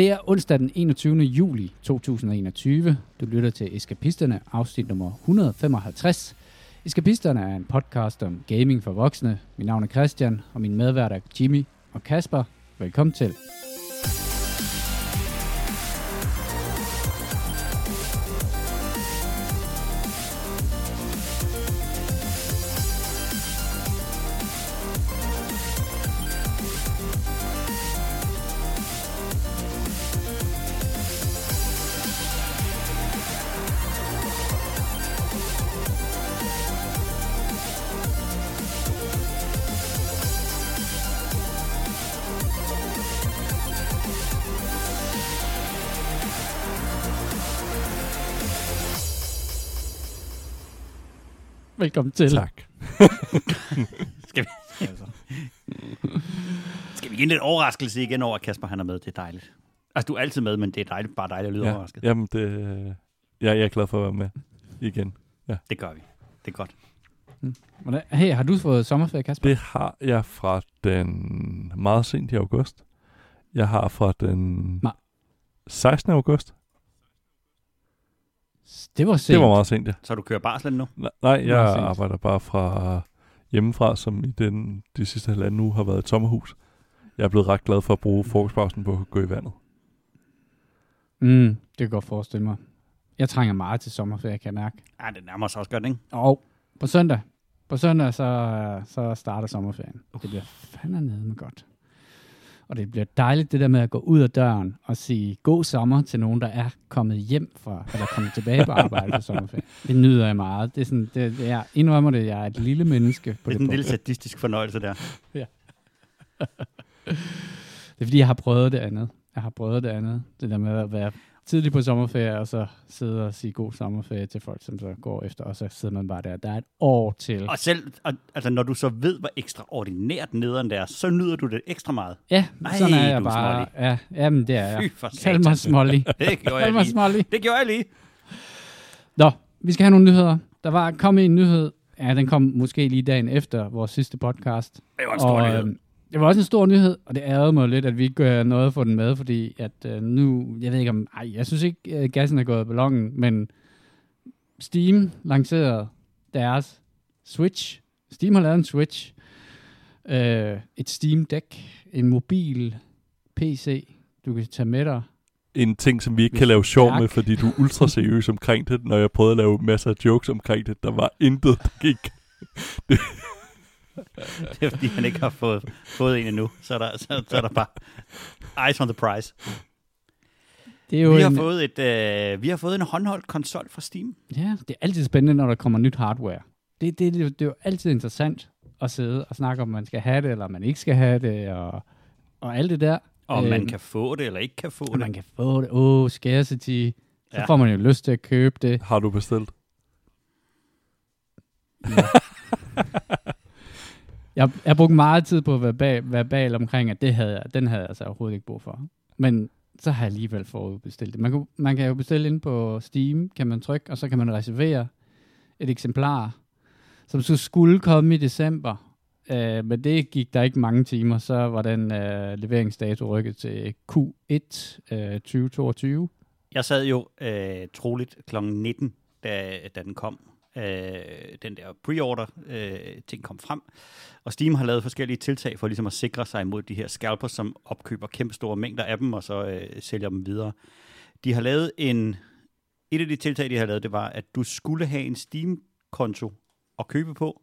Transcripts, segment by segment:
Det er onsdag den 21. juli 2021. Du lytter til Eskapisterne, afsnit nummer 155. Eskapisterne er en podcast om gaming for voksne. Mit navn er Christian, og min medvært er Jimmy og Kasper. Velkommen til. Velkommen til. Tak. Skal vi, altså. Skal vi give en lidt overraskelse igen over, at Kasper han er med? Det er dejligt. Altså, du er altid med, men det er dejligt, bare dejligt at lyde Ja, overrasket. jamen, det, øh, jeg, jeg er glad for at være med igen. Det gør vi. Det er godt. Hvordan- Hey, har du fået sommerferie, Kasper? Det har jeg fra den meget sent i august. Jeg har fra den Nej. 16. august. Det var sent. Det var meget sent, ja. Så du kører barslen nu? Nej, Nej, jeg arbejder bare fra hjemmefra, som i den, de sidste halvanden uge har været et sommerhus. Jeg er blevet ret glad for at bruge frokostpausen på at gå i vandet. Mm, det kan jeg godt forestille mig. Jeg trænger meget til sommerferie, kan jeg mærke. Ja, det nærmer sig også godt, ikke? Og på søndag, på søndag, så, så starter sommerferien. Det bliver fandme med godt. Og det bliver dejligt, det der med at gå ud af døren og sige god sommer til nogen, der er kommet hjem fra, eller kommet tilbage på arbejde på sommerferie. Det nyder jeg meget. Det er sådan, det, er, indrømmer det, jeg er et lille menneske på Det er det, en lille sadistisk fornøjelse der. Det er fordi, jeg har prøvet det andet. Jeg har prøvet det andet. Det der med at være tidlig på sommerferie, og så sidde og sige god sommerferie til folk, som så går efter, og så sidder man bare der. Der er et år til. Og selv, og, altså, når du så ved, hvor ekstraordinært nederen det er, så nyder du det ekstra meget. Ja, Nej, sådan er jeg bare. smålig. Ja, jamen det er jeg. Fy Kald mig smålig. Det gjorde jeg lige. Det gjorde jeg lige. Nå, vi skal have nogle nyheder. Der var kommet en nyhed. Ja, den kom måske lige dagen efter vores sidste podcast. Det var en stor nyhed. Det var også en stor nyhed, og det ærede mig lidt, at vi ikke gør noget for den med, fordi at øh, nu, jeg ved ikke om, ej, jeg synes ikke, øh, gassen er gået af ballonen, men Steam lancerede deres Switch. Steam har lavet en Switch. Øh, et Steam Deck. En mobil PC, du kan tage med dig. En ting, som vi ikke Hvis kan lave sjov med, fordi du er ultra seriøs omkring det. Når jeg prøvede at lave masser af jokes omkring det, der var intet, der gik. Det er fordi, han ikke har fået, fået en endnu. Så er, der, så, så er der bare eyes on the prize. Det er jo Vi har, en, fået et, øh, vi har fået en håndholdt konsol fra Steam. Ja, det er altid spændende, når der kommer nyt hardware. Det, det, det, det er jo altid interessant at sidde og snakke om, man skal have det, eller man ikke skal have det, og, og alt det der. Om man Øhm, kan få det eller ikke kan få og det. man kan få det. Åh, oh, scarcity. Så Ja. får man jo lyst til at købe det. Har du bestilt? Jeg, jeg brugte meget tid på at være bag, verbal omkring, at det havde, jeg- den havde jeg altså overhovedet ikke brug for. Men så har jeg alligevel forudbestilt det. Man kan, man kan jo bestille ind på Steam, kan man trykke, og så kan man reservere et eksemplar, som så skulle komme i december. Uh, men det gik der ikke mange timer, så var den uh, leveringsdato rykket til Q1 uh, 2022. Jeg sad jo øh, troligt kl. 19, da, da den kom. Øh, den der pre-order øh, ting kom frem. Og Steam har lavet forskellige tiltag for ligesom at sikre sig imod de her scalpers, som opkøber kæmpe store mængder af dem, og så øh, sælger dem videre. De har lavet en... Et af de tiltag, de har lavet, det var, at du skulle have en Steam-konto at købe på,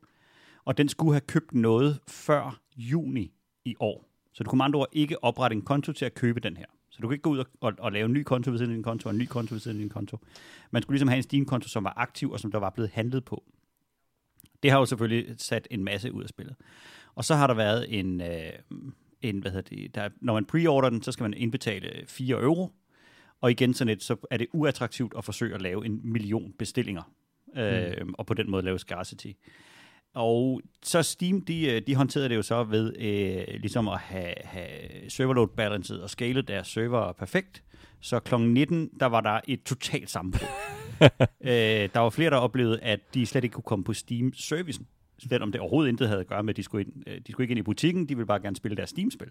og den skulle have købt noget før juni i år. Så du kunne med andre ord ikke oprette en konto til at købe den her. Så du kan ikke gå ud og, og, og lave en ny konto ved siden af din konto, og en ny konto ved siden af din konto. Man skulle ligesom have en Steam-konto, som var aktiv, og som der var blevet handlet på. Det har jo selvfølgelig sat en masse ud af spillet. Og så har der været en, øh, en hvad hedder det, der, når man preorder den, så skal man indbetale 4 euro. Og igen sådan et, så er det uattraktivt at forsøge at lave en million bestillinger. Øh, Og på den måde lave scarcity. Og så Steam, de, øh, de håndterede det jo så ved øh, ligesom at have, have serverload balanced og scalet deres server perfekt. Så kl. 19, der var der et totalt sammenbrud. øh, der var flere, der oplevede, at de slet ikke kunne komme på Steam-servicen. Selvom det overhovedet intet havde at gøre med, at de skulle, ind, øh, de skulle ikke ind i butikken, de ville bare gerne spille deres Steam-spil.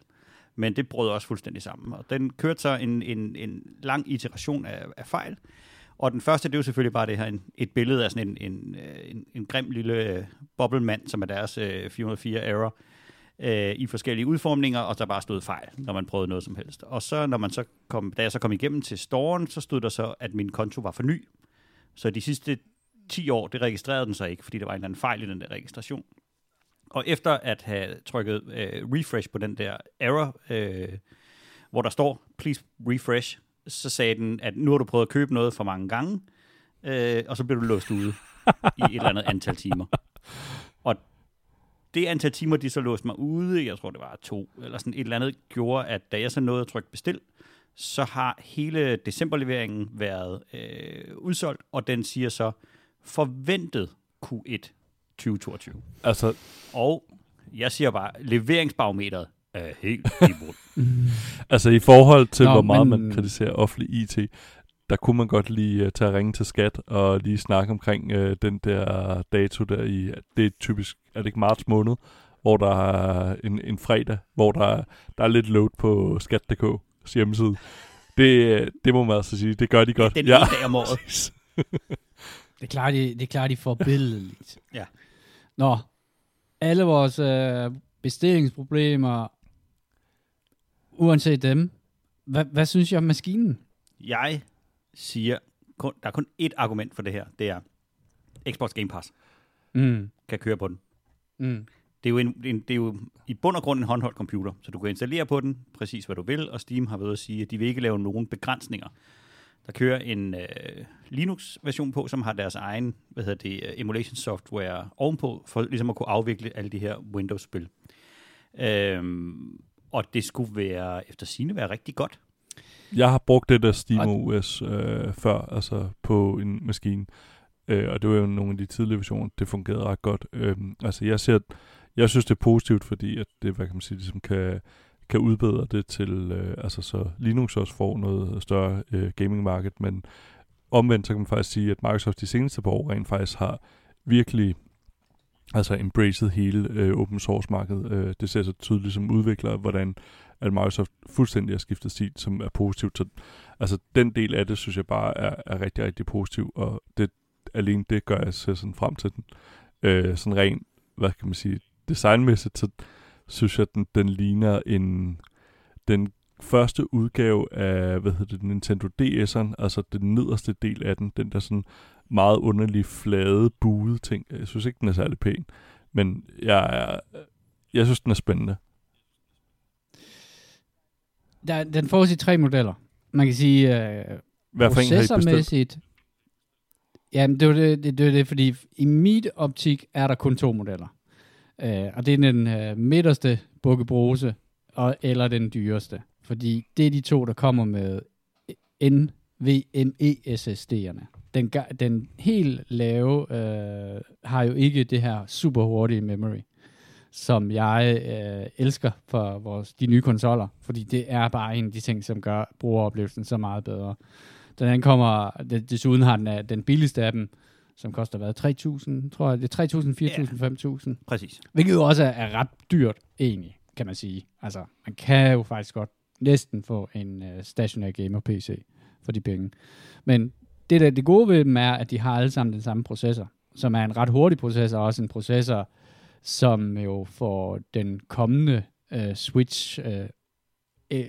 Men det brød også fuldstændig sammen. Og den kørte så en, en, en lang iteration af, af fejl. Og den første, det er jo selvfølgelig bare det her, en, et billede af sådan en, en, øh, en, en grim lille øh, boblemand, som er deres øh, 404 error, øh, i forskellige udformninger, og der bare stod fejl, når man prøvede noget som helst. Og så, når man så kom, da jeg så kom igennem til storen, så stod der så, at min konto var for ny. Så de sidste 10 år, det registrerede den så ikke, fordi der var en eller anden fejl i den der registration. Og efter at have trykket øh, refresh på den der error, øh, hvor der står, please refresh, så sagde den, at nu har du prøvet at købe noget for mange gange, øh, og så bliver du låst ude i et eller andet antal timer. Og det antal timer, de så låste mig ude, jeg tror det var to, eller sådan et eller andet, gjorde, at da jeg så nåede at trykke bestil, så har hele decemberleveringen været øh, udsolgt, og den siger så forventet Q1 2022. Altså, Og jeg siger bare, leveringsbarometeret er helt i bund. altså i forhold til, Nå, hvor meget men- man kritiserer offentlig IT, der kunne man godt lige uh, tage ringe til skat og lige snakke omkring uh, den der dato der i, det er typisk, er det ikke marts måned, hvor der er en, en fredag, hvor der, der er lidt load på skat.dk hjemmeside. Det, det må man altså sige, det gør de godt. Den ene dag om året. Det klarer de, det klarer de forbilledeligt. Ja. Nå, alle vores øh, bestillingsproblemer, uanset dem, hvad, hvad synes jeg om maskinen? Jeg siger, kun, der er kun ét argument for det her, det er, Xbox Game Pass Mm. kan køre på den. Mm. Det er, jo en, en, det er jo i bund og grund en håndholdt computer, så du kan installere på den præcis, hvad du vil, og Steam har været at sige, at de vil ikke lave nogen begrænsninger. Der kører en øh, Linux-version på, som har deres egen hvad hedder det, øh, emulation software ovenpå, for ligesom at kunne afvikle alle de her Windows-spil. Øhm, og det skulle være, efter sine være rigtig godt. Jeg har brugt det der SteamOS øh, før, altså på en maskine. Øh, og det var jo nogle af de tidlige versioner, det fungerede ret godt. Øh, altså jeg ser, jeg synes det er positivt, fordi at det, hvad kan man sige, ligesom kan, kan udbedre det til, øh, altså så Linux også får noget større øh, gaming-marked, men omvendt så kan man faktisk sige, at Microsoft de seneste par år rent faktisk har virkelig altså embraced hele øh, open source markedet. Øh, det ser så tydeligt som udvikler, hvordan at Microsoft fuldstændig har skiftet stil, som er positivt. Så altså den del af det, synes jeg bare er, er rigtig, rigtig positiv, og det, alene det gør jeg så sådan frem til den. Øh, sådan rent, hvad kan man sige, designmæssigt, så synes jeg, at den, den ligner en, den første udgave af, hvad hedder det, Nintendo DS'eren, altså den nederste del af den, den der sådan meget underlig flade, buede ting. Jeg synes ikke, den er særlig pæn, men jeg, er, jeg synes, den er spændende. Der, den får sig tre modeller. Man kan sige, øh, Hvad processormæssigt, jamen det var det, det, det, det, fordi i mit optik er der kun to modeller. Øh, og det er den øh, midterste bukkebrose, og, eller den dyreste. Fordi det er de to, der kommer med NVMe SSD'erne. Den, den helt lave øh, har jo ikke det her super hurtige memory, som jeg øh, elsker for vores, de nye konsoller, fordi det er bare en af de ting, som gør brugeroplevelsen så meget bedre. Den anden kommer, desuden har den, øh, den billigste af dem, som koster hvad, 3.000, tror jeg, det er 3.000, 4.000, 5.000. Præcis. Hvilket jo også er, er ret dyrt, egentlig, kan man sige. Altså, man kan jo faktisk godt næsten få en uh, stationær gamer-PC for de penge. Men det, der, det gode ved dem er, at de har alle sammen den samme processor, som er en ret hurtig processor, og også en processor, som jo får den kommende uh, Switch øh, e, uh,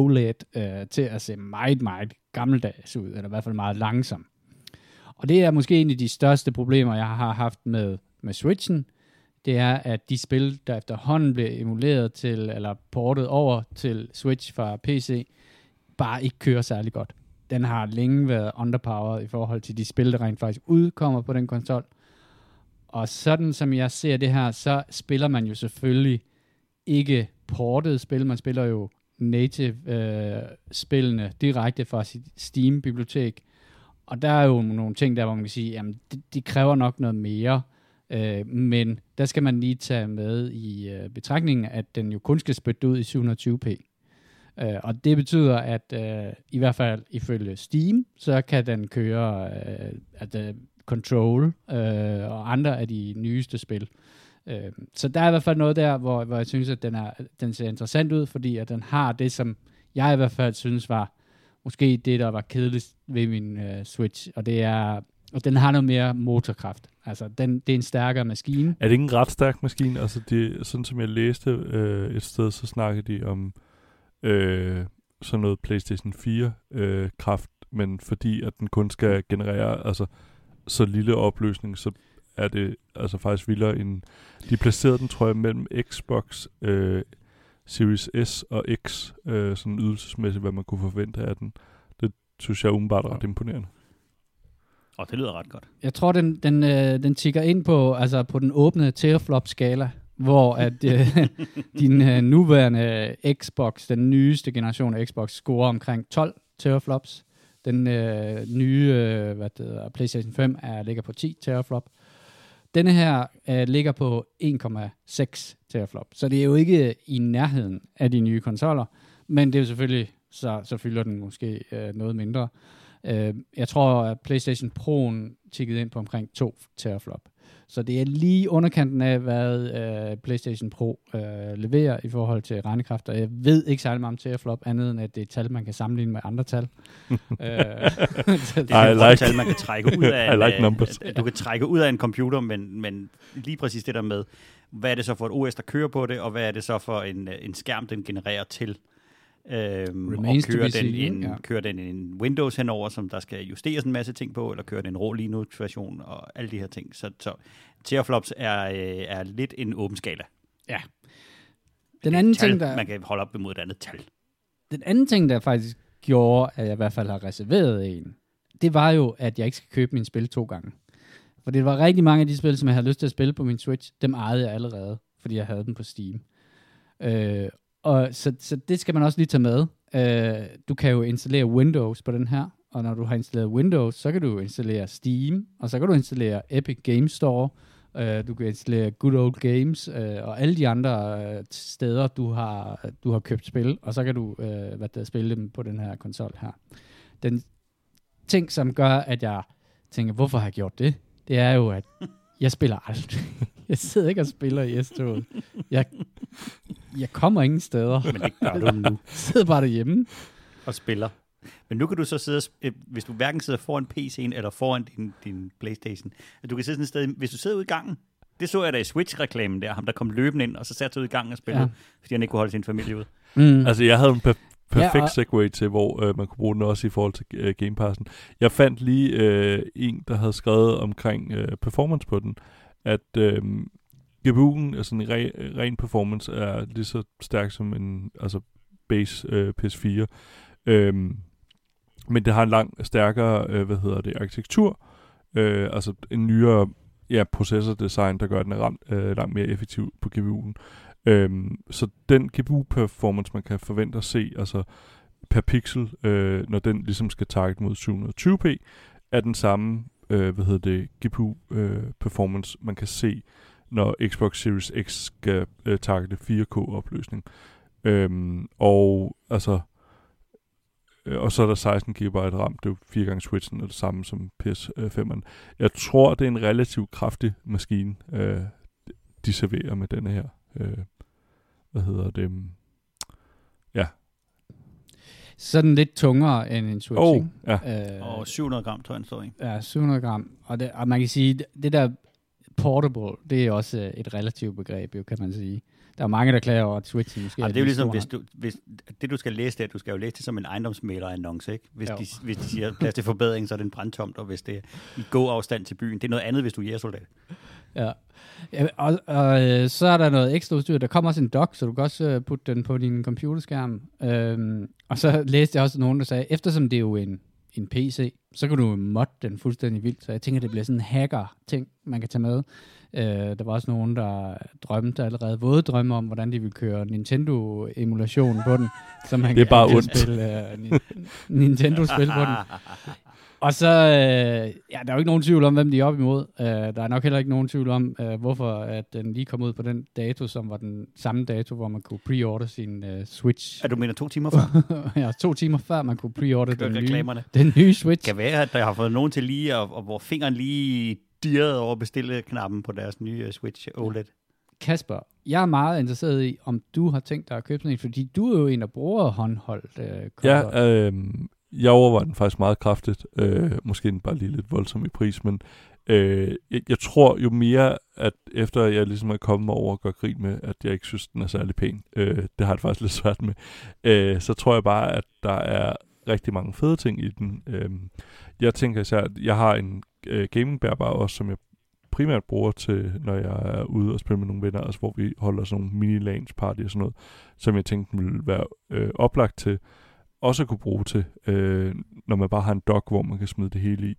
OLED uh, til at se meget, meget gammeldags ud, eller i hvert fald meget langsom. Og det er måske en af de største problemer, jeg har haft med, med Switchen, det er, at de spil, der efterhånden blev emuleret til, eller portet over til Switch fra PC, bare ikke kører særlig godt. Den har længe været underpowered i forhold til de spil, der rent faktisk udkommer på den konsol. Og sådan som jeg ser det her, så spiller man jo selvfølgelig ikke portet spil, man spiller jo native øh, spillene direkte fra sit Steam-bibliotek. Og der er jo nogle ting der, hvor man kan sige, jamen de, de kræver nok noget mere, Øh, men der skal man lige tage med i øh, betragtningen, at den jo kun skal spytte ud i 720p. Øh, og det betyder, at øh, i hvert fald ifølge Steam, så kan den køre øh, at, øh, Control øh, og andre af de nyeste spil. Øh, så der er i hvert fald noget der, hvor, hvor jeg synes, at den, er, den ser interessant ud, fordi at den har det, som jeg i hvert fald synes var måske det, der var kedeligst ved min øh, Switch, og det er, og den har noget mere motorkraft. Altså, den, det er en stærkere maskine. Er det ikke en ret stærk maskine? Altså, det, sådan som jeg læste øh, et sted, så snakkede de om øh, sådan noget PlayStation 4 øh, kraft, men fordi at den kun skal generere altså, så lille opløsning, så er det altså faktisk vildere end... De placerede den, tror jeg, mellem Xbox øh, Series S og X, øh, sådan ydelsesmæssigt, hvad man kunne forvente af den. Det synes jeg er umiddelbart ret imponerende. Og det lyder ret godt. Jeg tror, den, den, øh, den tigger ind på, altså på den åbne teraflop-skala, hvor at øh, din øh, nuværende Xbox, den nyeste generation af Xbox, scorer omkring 12 teraflops. Den øh, nye øh, hvad det hedder, PlayStation 5 er, ligger på 10 teraflop. Denne her øh, ligger på 1,6 teraflop. Så det er jo ikke øh, i nærheden af de nye konsoller, men det er jo selvfølgelig, så, så fylder den måske øh, noget mindre. Øh, jeg tror, at PlayStation Pro'en tikkede ind på omkring 2 teraflop. Så det er lige underkanten af, hvad øh, PlayStation Pro øh, leverer i forhold til regnekraft. Og jeg ved ikke særlig meget om teraflop, andet end at det er et tal, man kan sammenligne med andre tal. øh, Det er I et like- tal, man kan trække ud af. I like øh, numbers. Du kan trække ud af en computer, men, men lige præcis det der med, hvad er det så for et OS, der kører på det, og hvad er det så for en, øh, en skærm, den genererer til? Øhm, og Remains kører den, en, ja. kører den en Windows henover, som der skal justeres en masse ting på, eller kører den en rå Linux-version, og alle de her ting. Så, så teraflops er, øh, er lidt en åben skala. den, anden tal, ting, der, Man kan holde op imod et andet tal. den anden ting, der faktisk gjorde, at jeg i hvert fald har reserveret en, det var jo, at jeg ikke skal købe min spil to gange. For det var rigtig mange af de spil, som jeg havde lyst til at spille på min Switch, dem ejede jeg allerede, fordi jeg havde dem på Steam. Øh, og så, så det skal man også lige tage med. Øh, du kan jo installere Windows på den her, og når du har installeret Windows, så kan du installere Steam, og så kan du installere Epic Game Store, øh, du kan installere Good Old Games, øh, og alle de andre øh, steder, du har, du har købt spil, og så kan du øh, hvad der, spille dem på den her konsol her. Den ting, som gør, at jeg tænker, hvorfor har jeg gjort det? Det er jo, at jeg spiller aldrig. Jeg sidder ikke og spiller i S-toget. Jeg, jeg kommer ingen steder. Men det gør du nu Jeg sidder bare derhjemme. og spiller. Men nu kan du så sidde, øh, hvis du hverken sidder foran PC'en eller foran din, din Playstation, at du kan sidde sådan et sted, hvis du sidder ude i gangen, det så jeg da i Switch-reklamen der, ham der kom løbende ind, og så satte sig ud i gangen og spillede, Ja. fordi han ikke kunne holde sin familie ud. Mm. Altså, jeg havde en per- perfekt Ja, og- segway til, hvor øh, man kunne bruge den også i forhold til øh, Game Passen. Jeg fandt lige øh, en, der havde skrevet omkring øh, performance på den, at øh, GPU'en, altså en re, ren performance, er lige så stærk som en altså base øh, PS4. Øhm, men det har en lang stærkere, øh, hvad hedder det, arkitektur, øh, altså en nyere ja, processordesign, der gør, at den er ramt, øh, langt mere effektiv på GPU'en. Øhm, så den GPU-performance, man kan forvente at se, altså per pixel, øh, når den ligesom skal target mod 720p, er den samme, øh, hvad hedder det, GPU-performance, øh, man kan se, når Xbox Series X skal øh, targete 4K-opløsning. Øhm, og altså, øh, og så er der 16 GB RAM, det er jo fire gange Switchen, og det samme som PS5'eren. Jeg tror, det er en relativt kraftig maskine, øh, de serverer med denne her. Øh, hvad hedder det? Sådan lidt tungere end en Switch, ikke? ja. Øh, Og 700 gram, tror jeg, den står i. Ja, 700 gram. Og, det, og man kan sige, det, det der portable, det er også øh, et relativt begreb, jo, kan man sige. Der er mange, der klager over, at Switch måske Ja, det er jo lige ligesom, hvis du, hvis, det du skal læse det, du skal jo læse det som en ejendomsmæler-annonce, ikke? Hvis Jo. de, hvis de siger plads til forbedring, så er det en brandtomt, og hvis det er i gåafstand til byen, det er noget andet, hvis du er jægersoldat. Ja. ja og, og øh, så er der noget ekstra udstyr. Der kommer også en dock, så du kan også øh, putte den på din computerskærm. Øhm, og så læste jeg også nogen, der sagde, eftersom det er jo en, en PC, så kan du modde den fuldstændig vildt. Så jeg tænker, det bliver sådan en hacker-ting, man kan tage med. Øh, der var også nogen, der drømte allerede, våde drømme om, hvordan de ville køre Nintendo-emulation på den. Så man Det er kan bare ondt. spille uh, Nintendo-spil på den. Og så, øh, ja, der er jo ikke nogen tvivl om, hvem de er op imod. Øh, der er nok heller ikke nogen tvivl om, øh, hvorfor at den lige kom ud på den dato, som var den samme dato, hvor man kunne pre-order sin øh, Switch. Er du mener to timer før? ja, to timer før man kunne pre-order den nye, reklamerne. den nye Switch. kan være, at der har fået nogen til lige, og, og hvor fingeren lige dirrede over bestille-knappen på deres nye øh, Switch OLED. Kasper, jeg er meget interesseret i, om du har tænkt dig at købe sådan en, fordi du er jo en, der bruger håndholdt øh. Ja, øh, jeg overvejer den faktisk meget kraftigt. Øh, måske den bare lige lidt voldsom i pris, men øh, jeg, jeg tror jo mere, at efter jeg ligesom er kommet over og gør grin med, at jeg ikke synes, den er særlig pæn, øh, det har jeg faktisk lidt svært med, øh, så tror jeg bare, at der er rigtig mange fede ting i den. Øh, jeg tænker især, at jeg har en øh, gamingbærbar også, som jeg primært bruger til, når jeg er ude og spille med nogle venner, altså hvor vi holder sådan nogle mini lans party og sådan noget, som jeg tænkte ville være øh, oplagt til, også at kunne bruge til, øh, når man bare har en dock, hvor man kan smide det hele i.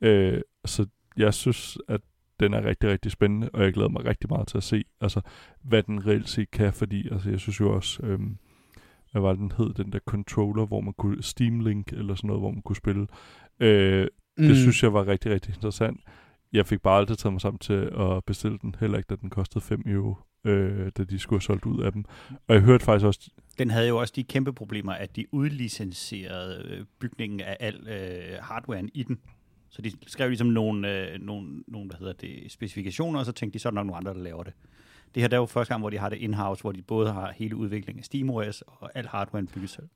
Øh, så jeg synes, at den er rigtig, rigtig spændende, og jeg glæder mig rigtig meget til at se, altså, hvad den reelt set kan, fordi altså, jeg synes jo også, øh, hvad var den hed, den der controller, hvor man kunne, Steam Link eller sådan noget, hvor man kunne spille. Øh, mm. Det synes jeg var rigtig, rigtig interessant. Jeg fik bare aldrig taget mig sammen til at bestille den, heller ikke da den kostede 5 euro, øh, da de skulle have solgt ud af dem. Og jeg hørte faktisk også... Den havde jo også de kæmpe problemer, at de udlicenserede øh, bygningen af al øh, hardwaren i den. Så de skrev ligesom nogle, øh, nogle, nogle hvad hedder det, specifikationer, og så tænkte de, så er der nok nogle andre, der laver det. Det her der er jo første gang, hvor de har det in-house, hvor de både har hele udviklingen af SteamOS og al hardware bygget selv.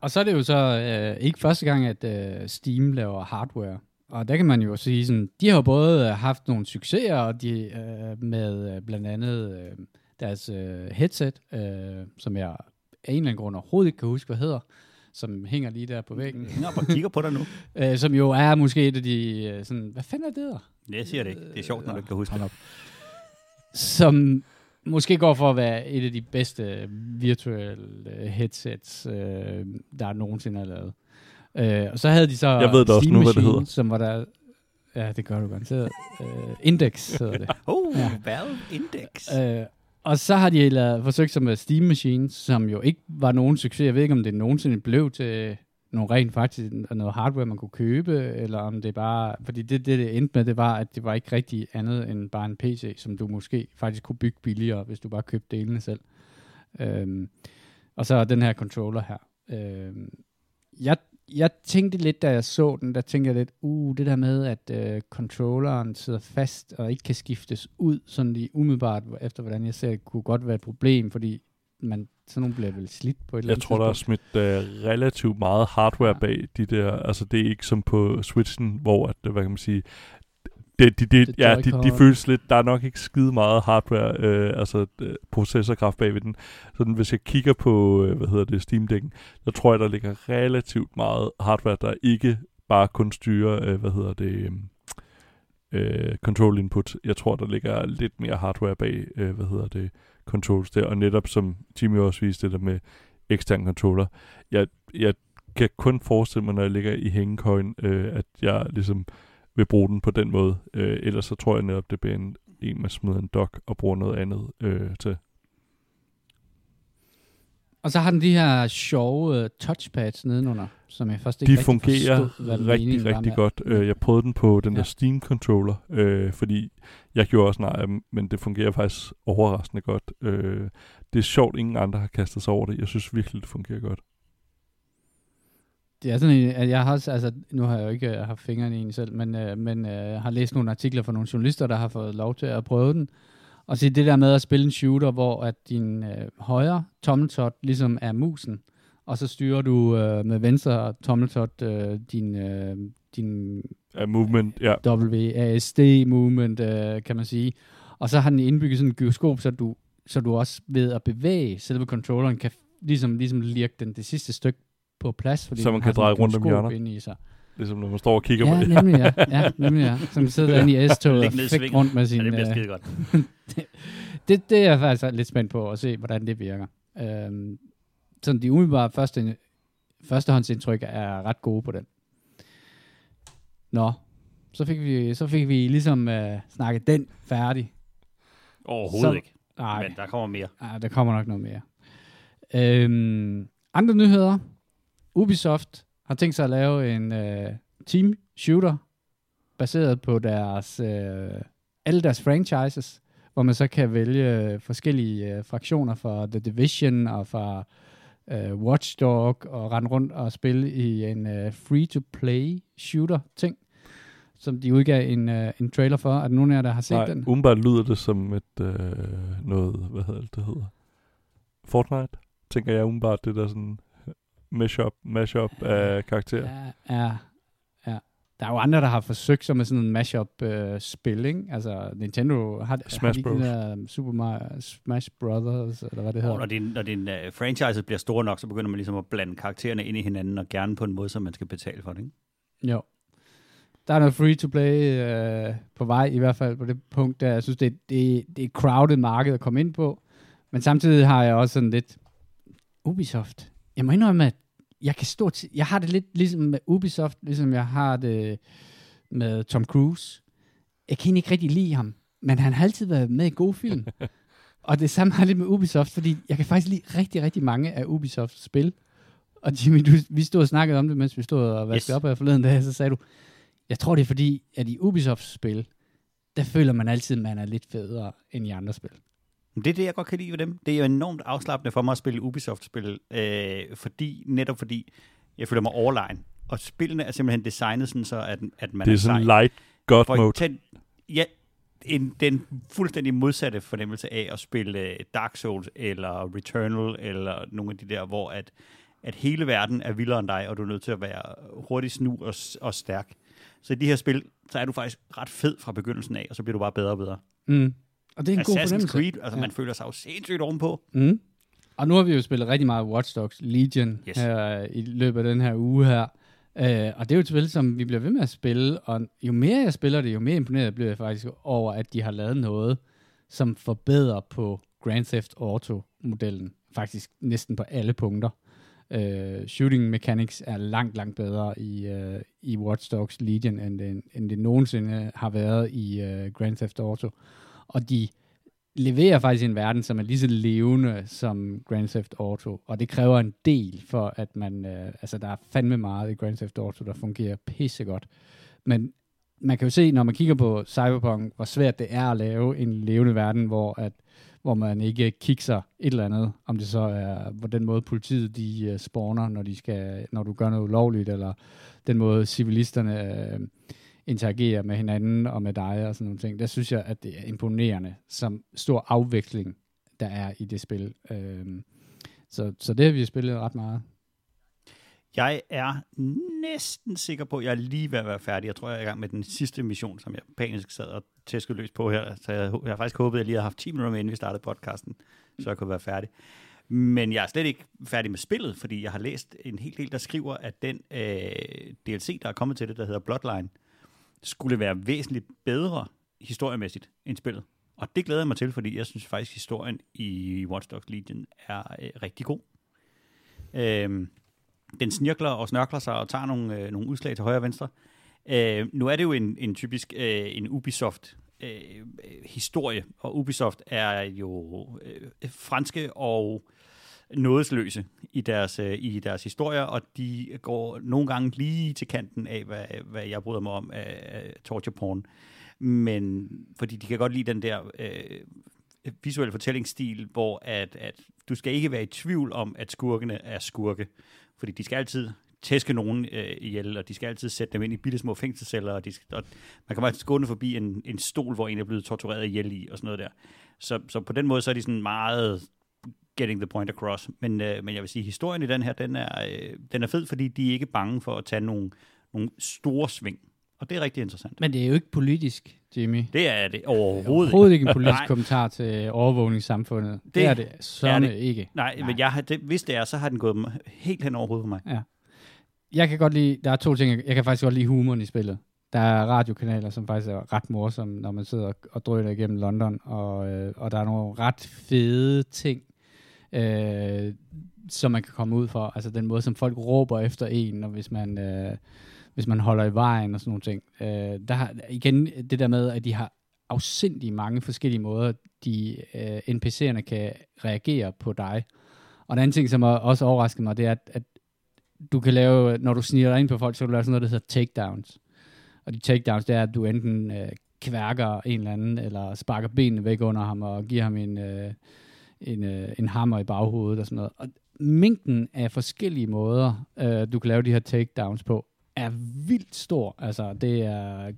Og så er det jo så øh, ikke første gang, at øh, Steam laver hardware. Og der kan man jo sige sådan, de har både øh, haft nogle succeser og de, øh, med øh, blandt andet øh, deres øh, headset, øh, som jeg af en eller anden grund overhovedet ikke kan huske, hvad hedder, som hænger lige der på væggen. Jeg hænger og kigger på dig nu. øh, som jo er måske et af de, øh, sådan, hvad fanden er det der? Nej, jeg siger det ikke. Det er sjovt, når du ikke kan huske det. Som måske går for at være et af de bedste virtuelle øh, headsets, øh, der nogensinde er lavet. Øh, og så havde de så Jeg ved da også nu, hvad det hedder. Som var der, ja, det gør du garanteret. uh, Index hedder det. oh, ja. Valve Index. Uh, og så har de lavet, forsøgt sig med Steam Machines, som jo ikke var nogen succes. Jeg ved ikke, om det nogensinde blev til nogle rent faktisk noget hardware, man kunne købe, eller om det bare... Fordi det, det, det endte med, det var, at det var ikke rigtig andet end bare en PC, som du måske faktisk kunne bygge billigere, hvis du bare købte delene selv. Øhm, og så den her controller her. Øhm, jeg jeg tænkte lidt, da jeg så den, der tænkte jeg lidt, uh, det der med, at øh, controlleren sidder fast og ikke kan skiftes ud, sådan lige umiddelbart efter, hvordan jeg ser, kunne godt være et problem, fordi man, sådan nogle bliver vel slidt på et eller andet Jeg tror, der er smidt uh, relativt meget hardware bag de der, altså det er ikke som på Switchen, hvor, at, hvad kan man sige, det, de, de, ja, de, de føles lidt, der er nok ikke skide meget hardware, øh, altså øh, processorkraft bagved den. Så den, hvis jeg kigger på, øh, hvad hedder det, Steam Deck'en, så tror jeg, der ligger relativt meget hardware, der ikke bare kun styrer, øh, hvad hedder det, øh, control input. Jeg tror, der ligger lidt mere hardware bag, øh, hvad hedder det, controls der. Og netop som Jimmy også viste det der med ekstern controller, jeg, jeg kan kun forestille mig, når jeg ligger i hængekøjen, øh, at jeg ligesom vil bruge den på den måde. Øh, ellers så tror jeg netop, det bliver en, en man smider en dock og bruger noget andet øh, til. Og så har den de her sjove uh, touchpads nedenunder, som jeg først ikke de rigtig fungerer forstod, hvad rigtig, rigtig godt. Uh, jeg prøvede den på den ja. der Steam controller, uh, fordi jeg gjorde også nej men det fungerer faktisk overraskende godt. Uh, det er sjovt, ingen andre har kastet sig over det. Jeg synes virkelig, det fungerer godt. Det er sådan at jeg har også, altså, nu har jeg jo ikke uh, haft fingrene i en selv, men, uh, men uh, har læst nogle artikler fra nogle journalister, der har fået lov til at prøve den. Og så det der med at spille en shooter, hvor at din uh, højre tommeltot ligesom er musen, og så styrer du uh, med venstre tommeltot uh, din, uh, din uh, movement, ja. WASD movement, uh, kan man sige. Og så har den indbygget sådan en gyroskop, så du, så du også ved at bevæge selve controlleren, kan ligesom, ligesom lirke den det sidste stykke på plads, fordi så man kan dreje rundt om hjørnet. Inde i sig. Ligesom når man står og kigger ja, på det. Nemlig, ja. ja, nemlig ja. Som sidder inde i S-toget og fik rundt med sin... Ja, det bliver skide godt. det, det, det, er jeg faktisk lidt spændt på at se, hvordan det virker. Øhm, sådan de umiddelbare første, førstehåndsindtryk er ret gode på den. Nå, så fik vi, så fik vi ligesom uh, snakket den færdig. Overhovedet så, ikke. Nej, Men der kommer mere. Nej, der kommer nok noget mere. Øhm, andre nyheder. Ubisoft har tænkt sig at lave en uh, team shooter, baseret på deres, uh, alle deres franchises, hvor man så kan vælge forskellige uh, fraktioner fra The Division og fra uh, Watchdog og rende rundt og spille i en uh, free-to-play shooter ting. som de udgav en, uh, en trailer for. Er der nogen af jer, der har set Nej, den? umiddelbart lyder det som et øh, noget, hvad hedder det, det hedder? Fortnite, tænker jeg umiddelbart, det der sådan mashup, mashup af karakterer. Ja, ja, ja. Der er jo andre, der har forsøgt sig med sådan en mashup-spil, ikke? Altså, Nintendo har, Smash har de Bros. den der Super Mario, Smash Brothers, eller hvad det hedder. Og når din, når din uh, franchise bliver stor nok, så begynder man ligesom at blande karaktererne ind i hinanden, og gerne på en måde, som man skal betale for det. Ikke? Jo. Der er noget free-to-play øh, på vej, i hvert fald på det punkt, der jeg synes, det, det, det er et crowded marked at komme ind på. Men samtidig har jeg også sådan lidt Ubisoft. Jeg må indrømme, at jeg kan stort jeg har det lidt ligesom med Ubisoft, ligesom jeg har det med Tom Cruise. Jeg kan ikke rigtig lide ham, men han har altid været med i gode film. og det samme har jeg lidt med Ubisoft, fordi jeg kan faktisk lide rigtig, rigtig mange af Ubisofts spil. Og Jimmy, du, vi stod og snakkede om det, mens vi stod og vaskede yes. op her forleden dag, så sagde du, jeg tror det er fordi, at i Ubisofts spil, der føler man altid, at man er lidt federe end i andre spil. Det er det, jeg godt kan lide ved dem. Det er jo enormt afslappende for mig at spille Ubisoft-spil, øh, fordi, netop fordi jeg føler mig overlegen. Og spillene er simpelthen designet sådan, så at, at man Det er sej. sådan light god For mode. Ten, ja, en, den fuldstændig modsatte fornemmelse af at spille øh, Dark Souls eller Returnal eller nogle af de der, hvor at, at hele verden er vildere end dig, og du er nødt til at være hurtig, snu og, og stærk. Så i de her spil, så er du faktisk ret fed fra begyndelsen af, og så bliver du bare bedre og bedre. Mm. Og det er en god Assassin's fornemmelse. Creed, altså Ja. man føler sig jo sindssygt ovenpå. Mm. Og nu har vi jo spillet rigtig meget Watch Dogs Legion Yes. her i løbet af den her uge her. Uh, og det er jo et spil, som vi bliver ved med at spille, og jo mere jeg spiller det, jo mere imponeret bliver jeg faktisk over, at de har lavet noget, som forbedrer på Grand Theft Auto-modellen. Faktisk næsten på alle punkter. Uh, shooting mechanics er langt, langt bedre i, uh, i Watch Dogs Legion, end det, end det nogensinde har været i uh, Grand Theft Auto. Og de leverer faktisk en verden, som er lige så levende som Grand Theft Auto, og det kræver en del for, at man, øh, altså der er fandme meget i Grand Theft Auto, der fungerer pissegodt. Men man kan jo se, når man kigger på Cyberpunk, hvor svært det er at lave en levende verden, hvor, at, hvor man ikke kikser et eller andet, om det så er på den måde politiet de uh, spawner, når, de skal, når du gør noget ulovligt, eller den måde civilisterne øh, interagerer med hinanden og med dig og sådan nogle ting. Der synes jeg, at det er imponerende, som stor afveksling, der er i det spil. Øhm, så, så det har vi spillet ret meget. Jeg er næsten sikker på, at jeg er lige ved at være færdig. Jeg tror, jeg er i gang med den sidste mission, som jeg panisk sad og tæskede løs på her. Så jeg, jeg har faktisk håbet, at jeg lige havde haft 10 minutter med, inden vi startede podcasten, så jeg kunne være færdig. Men jeg er slet ikke færdig med spillet, fordi jeg har læst en hel del, der skriver, at den øh, DLC, der er kommet til det, der hedder Bloodline, skulle være væsentligt bedre historiemæssigt end spillet. Og det glæder jeg mig til, fordi jeg synes faktisk, at historien i Watch Dogs Legion er øh, rigtig god. Øh, den snirkler og snørkler sig og tager nogle, øh, nogle udslag til højre og venstre. Øh, nu er det jo en, en typisk øh, en Ubisoft øh, øh historie, og Ubisoft er jo øh, franske og nådesløse i deres, øh, i deres historier, og de går nogle gange lige til kanten af, hvad, hvad jeg bryder mig om af, af torture porn. Men fordi de kan godt lide den der øh, visuelle fortællingsstil, hvor at, at du skal ikke være i tvivl om, at skurkene er skurke. Fordi de skal altid tæske nogen øh, ihjel, og de skal altid sætte dem ind i bitte små fængselsceller, og, de skal, og man kan bare skåne forbi en, en stol, hvor en er blevet tortureret ihjel i, og sådan noget der. Så, så på den måde, så er de sådan meget getting the point across. Men, øh, men jeg vil sige, historien i den her, den er, øh, den er fed, fordi de er ikke bange for at tage nogle, nogle store sving. Og det er rigtig interessant. Men det er jo ikke politisk, Jimmy. Det er det overhovedet, Overhovedet ikke en politisk kommentar til overvågningssamfundet. Det, Det er det sørme ikke. Nej, Nej. men jeg har, det, hvis det er, så har den gået helt hen over hovedet på mig. Jeg kan godt lide, der er to ting, jeg, kan faktisk godt lide humoren i spillet. Der er radiokanaler, som faktisk er ret morsomme, når man sidder og, og drøner igennem London, og, øh, og der er nogle ret fede ting, øh, som man kan komme ud for. Altså den måde, som folk råber efter en, og hvis man, øh, hvis man holder i vejen og sådan nogle ting. Øh, der har, igen det der med, at de har afsindig mange forskellige måder, de øh, NPC'erne kan reagere på dig. Og en anden ting, som også overraskede mig, det er, at, at du kan lave, når du sniger dig ind på folk, så kan du lave sådan noget, der hedder takedowns. Og de takedowns, det er, at du enten øh, kværker en eller anden, eller sparker benene væk under ham, og giver ham en, øh, en, øh, en hammer i baghovedet og sådan noget. Og mængden af forskellige måder, øh, du kan lave de her takedowns på, er vildt stor. Altså, det er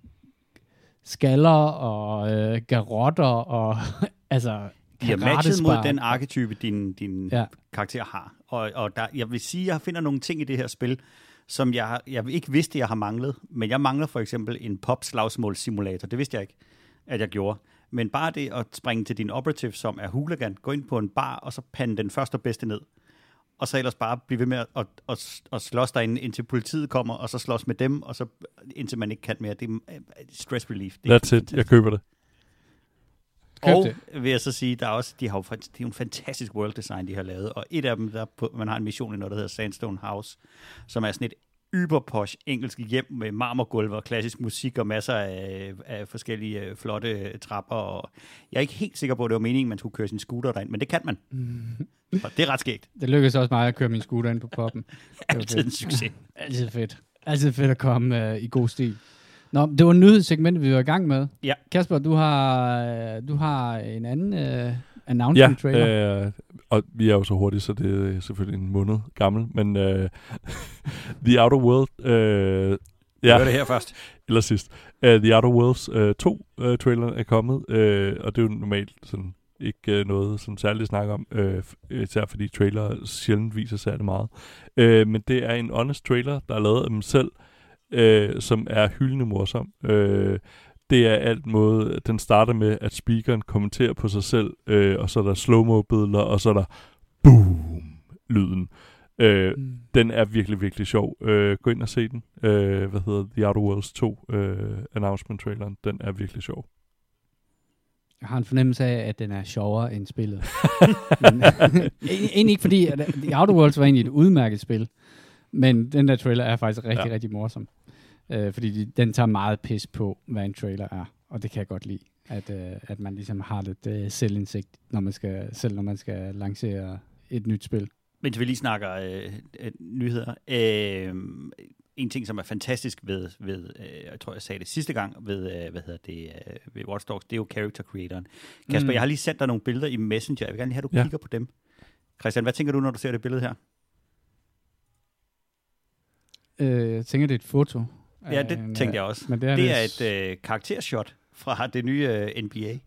skaller og øh, garotter og altså har matchet mod den arketype, din, din Ja. ja. karakter har. Og, og der, jeg vil sige, at jeg finder nogle ting i det her spil, som jeg, jeg ikke vidste, jeg har manglet. Men jeg mangler for eksempel en pop-slagsmålssimulator. Det vidste jeg ikke, at jeg gjorde. Men bare det at springe til din operative, som er hooligan, gå ind på en bar, og så pande den første og bedste ned. Og så ellers bare blive ved med at, at, at, at slås derinde, indtil politiet kommer, og så slås med dem, og så indtil man ikke kan mere. Det er øh, stress relief. Det er That's it. Jeg køber det. Køb og det. vil jeg så sige, der er også, de har jo, det er jo en fantastisk world design, de har lavet, og et af dem, der på, man har en mission i noget, der hedder Sandstone House, som er sådan et yberposh engelsk hjem med marmorgulve og klassisk musik og masser af, af forskellige øh, flotte øh, trapper. Og jeg er ikke helt sikker på, at det var meningen, man skulle køre sin scooter derind, men det kan man. Og det er ret skægt. Det lykkedes også mig at køre min scooter ind på poppen. Det var Altid en succes. Altid fedt. Altid fedt at komme uh, i god stil. Nå, det var nyhedssegmentet, vi var i gang med. Ja. Kasper, du har, øh, du har en anden uh, announcement trailer. Ja, øh, og vi er jo så hurtigt, så det er selvfølgelig en måned gammel, men øh, The Outer World, øh, Ja. Hør det her først. eller sidst, uh, The Outer Worlds uh, 2 uh, traileren er kommet, uh, og det er jo normalt sådan ikke uh, noget sådan særligt at snakke om, uh, især fordi trailer sjældent viser særlig meget. Uh, men det er en honest trailer, der er lavet af dem selv, uh, som er hyldende morsom. Uh, det er alt måde, den starter med, at speakeren kommenterer på sig selv, øh, og så er der slow-mo-billeder, og så er der boom-lyden. Øh, Mm. den er virkelig, virkelig sjov. Øh, gå ind og se den. Øh, hvad hedder The Outer Worlds 2 øh, announcement-traileren. Den er virkelig sjov. Jeg har en fornemmelse af, at den er sjovere end spillet. men, egentlig ikke fordi, at The Outer Worlds var egentlig et udmærket spil, men den der trailer er faktisk rigtig, ja. Ja. rigtig morsom. Øh, fordi de, den tager meget pis på, hvad en trailer er, og det kan jeg godt lide. At, øh, at man ligesom har lidt øh, selvindsigt, når man skal, selv når man skal lancere et nyt spil. Mens vi lige snakker øh, øh, nyheder. Øh, en ting, som er fantastisk ved, ved øh, jeg tror, jeg sagde det sidste gang, ved, øh, hvad hedder det, øh, ved Watch Dogs, det er jo character creatoren. Kasper, Mm. jeg har lige sendt dig nogle billeder i Messenger. Jeg vil gerne lige have, at du ja. kigger på dem. Christian, hvad tænker du, når du ser det billede her? Øh, jeg tænker, det er et foto. Ja, det en, tænkte øh, jeg også. Men det er, Det er et øh, karaktershot fra det nye øh, NBA.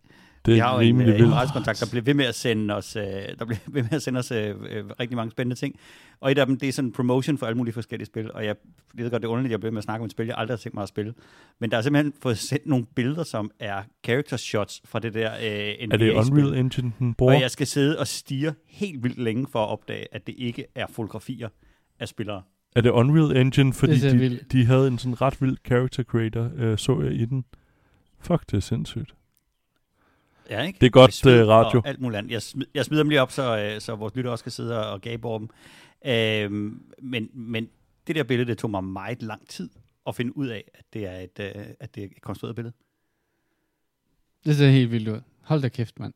Det Vi er har jo en, rimelig øh, en vildt. rejskontakt, der bliver ved med at sende os, øh, der bliver ved med at sende os øh, øh, rigtig mange spændende ting. Og et af dem, det er sådan en promotion for alle mulige forskellige spil. Og jeg ved godt, det er underligt, at jeg bliver med at snakke om et spil, jeg aldrig har tænkt mig at spille. Men der er simpelthen fået sendt nogle billeder, som er character shots fra det der øh, NBA Er det. Unreal Engine, den bruger? Og jeg skal sidde og stige helt vildt længe for at opdage, at det ikke er fotografier af spillere. Er det Unreal Engine, fordi ser de, vildt. de havde en sådan ret vild character creator, øh, så jeg i den. Fuck, det er sindssygt. Ja, ikke? Det er godt, Med sved øh, radio. Alt muligt andet. Jeg, smid, jeg smider dem lige op, så, øh, så vores lytter også kan sidde og gabe over dem. Øhm, men, men det der billede, det tog mig meget lang tid at finde ud af, at det er et, øh, at det er et konstrueret billede. Det ser helt vildt ud. Hold da kæft, mand.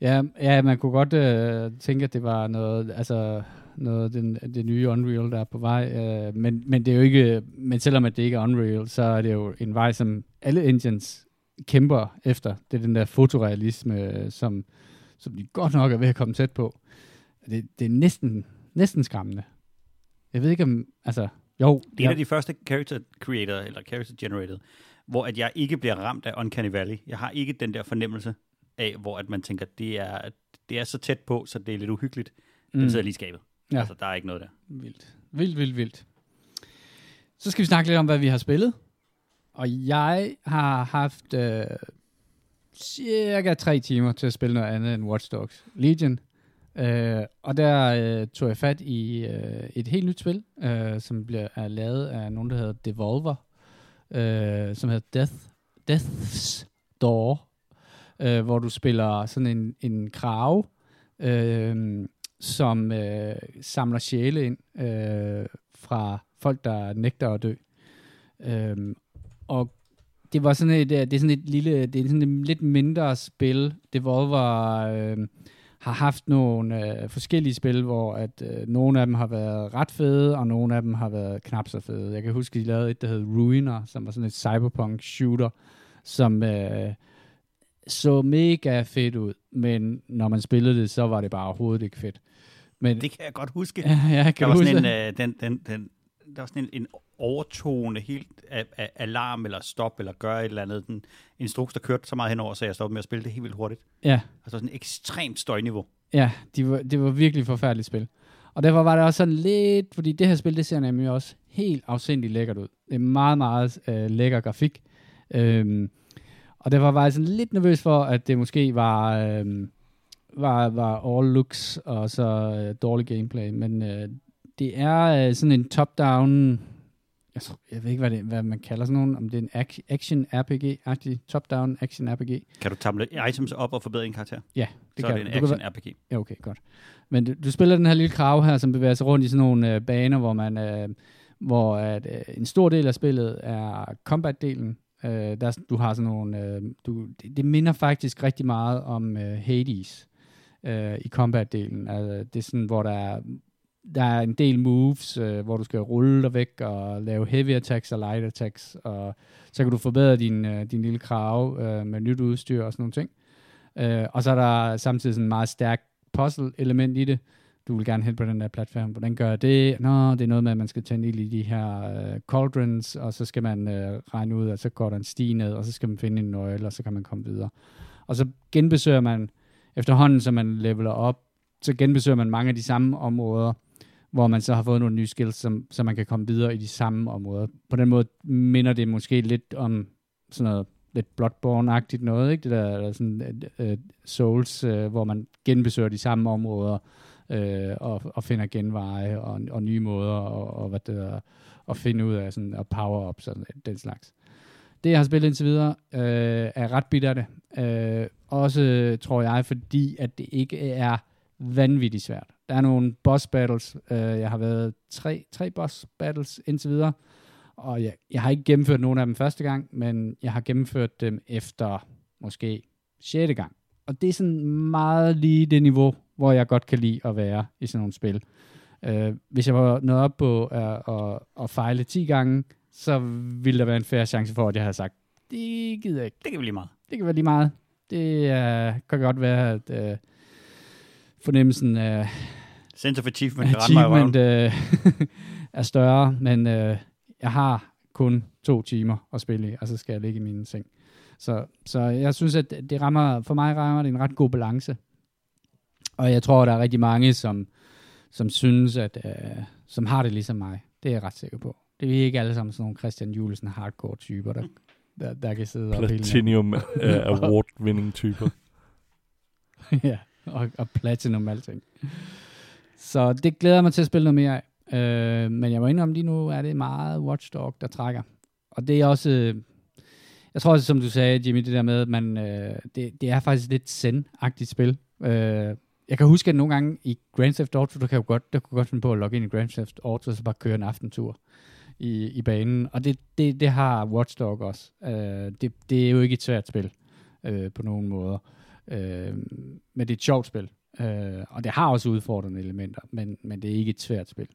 Ja, ja man kunne godt øh, tænke, at det var noget, altså noget den, det nye Unreal, der er på vej. Øh, men, men det er jo ikke, men selvom at det ikke er Unreal, så er det jo en vej, som alle engines kæmper efter. Det er den der fotorealisme, som, som de godt nok er ved at komme tæt på. Det, det er næsten, næsten skræmmende. Jeg ved ikke om, altså, jo. Det er en af de første character creator, eller character generated, hvor at jeg ikke bliver ramt af Uncanny Valley. Jeg har ikke den der fornemmelse af, hvor at man tænker, det er, det er så tæt på, så det er lidt uhyggeligt. Den Mm. sidder lige skabet. Ja. Altså, der er ikke noget der. Vildt. Vildt, vildt, vildt. Så skal vi snakke lidt om, hvad vi har spillet. Og jeg har haft øh, cirka tre timer til at spille noget andet end Watch Dogs Legion. Øh, og der øh, tog jeg fat i øh, et helt nyt spil, øh, som bliver er lavet af nogen, der hedder Devolver, øh, som hedder Death, Death's Door, øh, hvor du spiller sådan en, en krave, øh, som øh, samler sjæle ind øh, fra folk, der nægter at dø. Øhm, og det var sådan et, øh, det er sådan et lille, det er sådan et lidt mindre spil. Devolver øh, har haft nogle øh, forskellige spil, hvor at øh, nogle af dem har været ret fede, og nogle af dem har været knap så fede. Jeg kan huske, de lavede et, der hed Ruiner, som var sådan et cyberpunk shooter, som øh, så mega fedt ud, men når man spillede det, så var det bare overhovedet ikke fedt. Men, Det kan jeg godt huske. ja, jeg Der kan var huske sådan en, øh, den, den, den der var sådan en, en overtone, helt af, af, alarm eller stop, eller gøre et eller andet. Den instruks, der kørte så meget henover, så jeg stoppede med at spille det helt vildt hurtigt. Ja, Altså sådan et ekstremt støjniveau. ja de var, det var virkelig forfærdeligt spil. Og derfor var det også sådan lidt, fordi det her spil, det ser nemlig også helt afsindigt lækkert ud. Det er meget, meget øh, lækker grafik. Øhm, og derfor var jeg sådan lidt nervøs for, at det måske var, øh, var, var all looks og så øh, dårlig gameplay. Men øh, det er øh, sådan en top-down... Jeg, tror, jeg ved ikke, hvad, det, hvad man kalder sådan nogen. Om det er en ac- action-RPG-agtig top-down action-RPG. Kan du tamle items op og forbedre en karakter? Ja, Det så kan er det en action-RPG. Ja, okay, godt. Men du, du spiller den her lille krav her, som bevæger sig rundt i sådan nogle øh, baner, hvor man, øh, hvor at, øh, en stor del af spillet er combat-delen. Øh, der, du har sådan nogle, øh, du, det, det minder faktisk rigtig meget om øh, Hades øh, i combat-delen. Altså, det er sådan, hvor der er, der er en del moves, øh, hvor du skal rulle dig væk og lave heavy attacks og light attacks, og så kan du forbedre din, øh, din lille krav øh, med nyt udstyr og sådan nogle ting. Øh, og så er der samtidig sådan en meget stærk puzzle-element i det. Du vil gerne hen på den der platform. Hvordan gør jeg det? Nå, det er noget med, at man skal tænde ild i de her øh, cauldrons, og så skal man øh, regne ud, at så går der en stige ned, og så skal man finde en nøgle, og så kan man komme videre. Og så genbesøger man, efterhånden som man leveler op, så genbesøger man mange af de samme områder, hvor man så har fået nogle nye skills, som, så man kan komme videre i de samme områder. På den måde minder det måske lidt om sådan noget lidt Bloodborne-agtigt noget, ikke? Det der, der sådan uh, Souls, uh, hvor man genbesøger de samme områder uh, og, og finder genveje og, og nye måder og, og hvad det er, at finde ud af sådan, og power up sådan den slags. Det, jeg har spillet indtil videre, uh, er ret bittert. det. Uh, også, tror jeg, fordi at det ikke er vanvittigt svært. Der er nogle boss battles. Uh, jeg har været tre, tre boss battles indtil videre, og jeg, jeg har ikke gennemført nogen af dem første gang, men jeg har gennemført dem efter måske sjette gang. Og det er sådan meget lige det niveau, hvor jeg godt kan lide at være i sådan nogle spil. Uh, hvis jeg var nået op på uh, at, at fejle 10 gange, så ville der være en færre chance for, at jeg havde sagt, det gider jeg ikke. Det kan vi lige meget. Det kan være lige meget. Det uh, kan godt være, at uh, fornemmelsen af Sense of achievement achievement øh, er større, men øh, jeg har kun to timer at spille i, og så skal jeg ligge i min seng. Så, så jeg synes, at det rammer, for mig rammer det en ret god balance. Og jeg tror, der er rigtig mange, som, som synes, at, øh, som har det ligesom mig. Det er jeg ret sikker på. Det er ikke alle sammen sådan nogle Christian Julesen hardcore typer, der, der, der kan sidde pille med. Platinum uh, award-winning typer. ja, og, og platinum alting. Så det glæder jeg mig til at spille noget mere af. Øh, men jeg må indrømme, lige nu er det meget Watchdog, der trækker. Og det er også, øh, jeg tror også, som du sagde, Jimmy, det der med, at man, øh, det, det er faktisk lidt zen-agtigt spil. Øh, jeg kan huske, at nogle gange i Grand Theft Auto, du kan jo godt, du kan godt finde på at logge ind i Grand Theft Auto, og så bare køre en aftentur i, i banen. Og det, det, det har Watchdog også. Øh, det, det er jo ikke et svært spil øh, på nogen måder. Øh, men det er et sjovt spil. Øh, og det har også udfordrende elementer, men, men det er ikke et svært spil.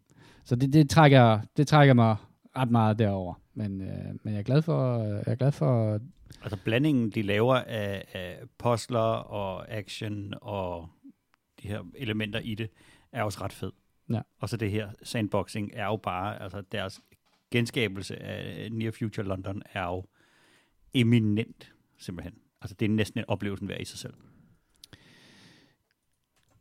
Så det, det, trækker, det trækker mig ret meget derover. Men, øh, men jeg er glad for, jeg er glad for Altså blandingen, de laver af, af puzzler og action og de her elementer i det, er også ret fed. Ja. Og så det her sandboxing er jo bare, altså deres genskabelse af Near Future London er jo eminent, simpelthen. Altså det er næsten en oplevelse værd i sig selv.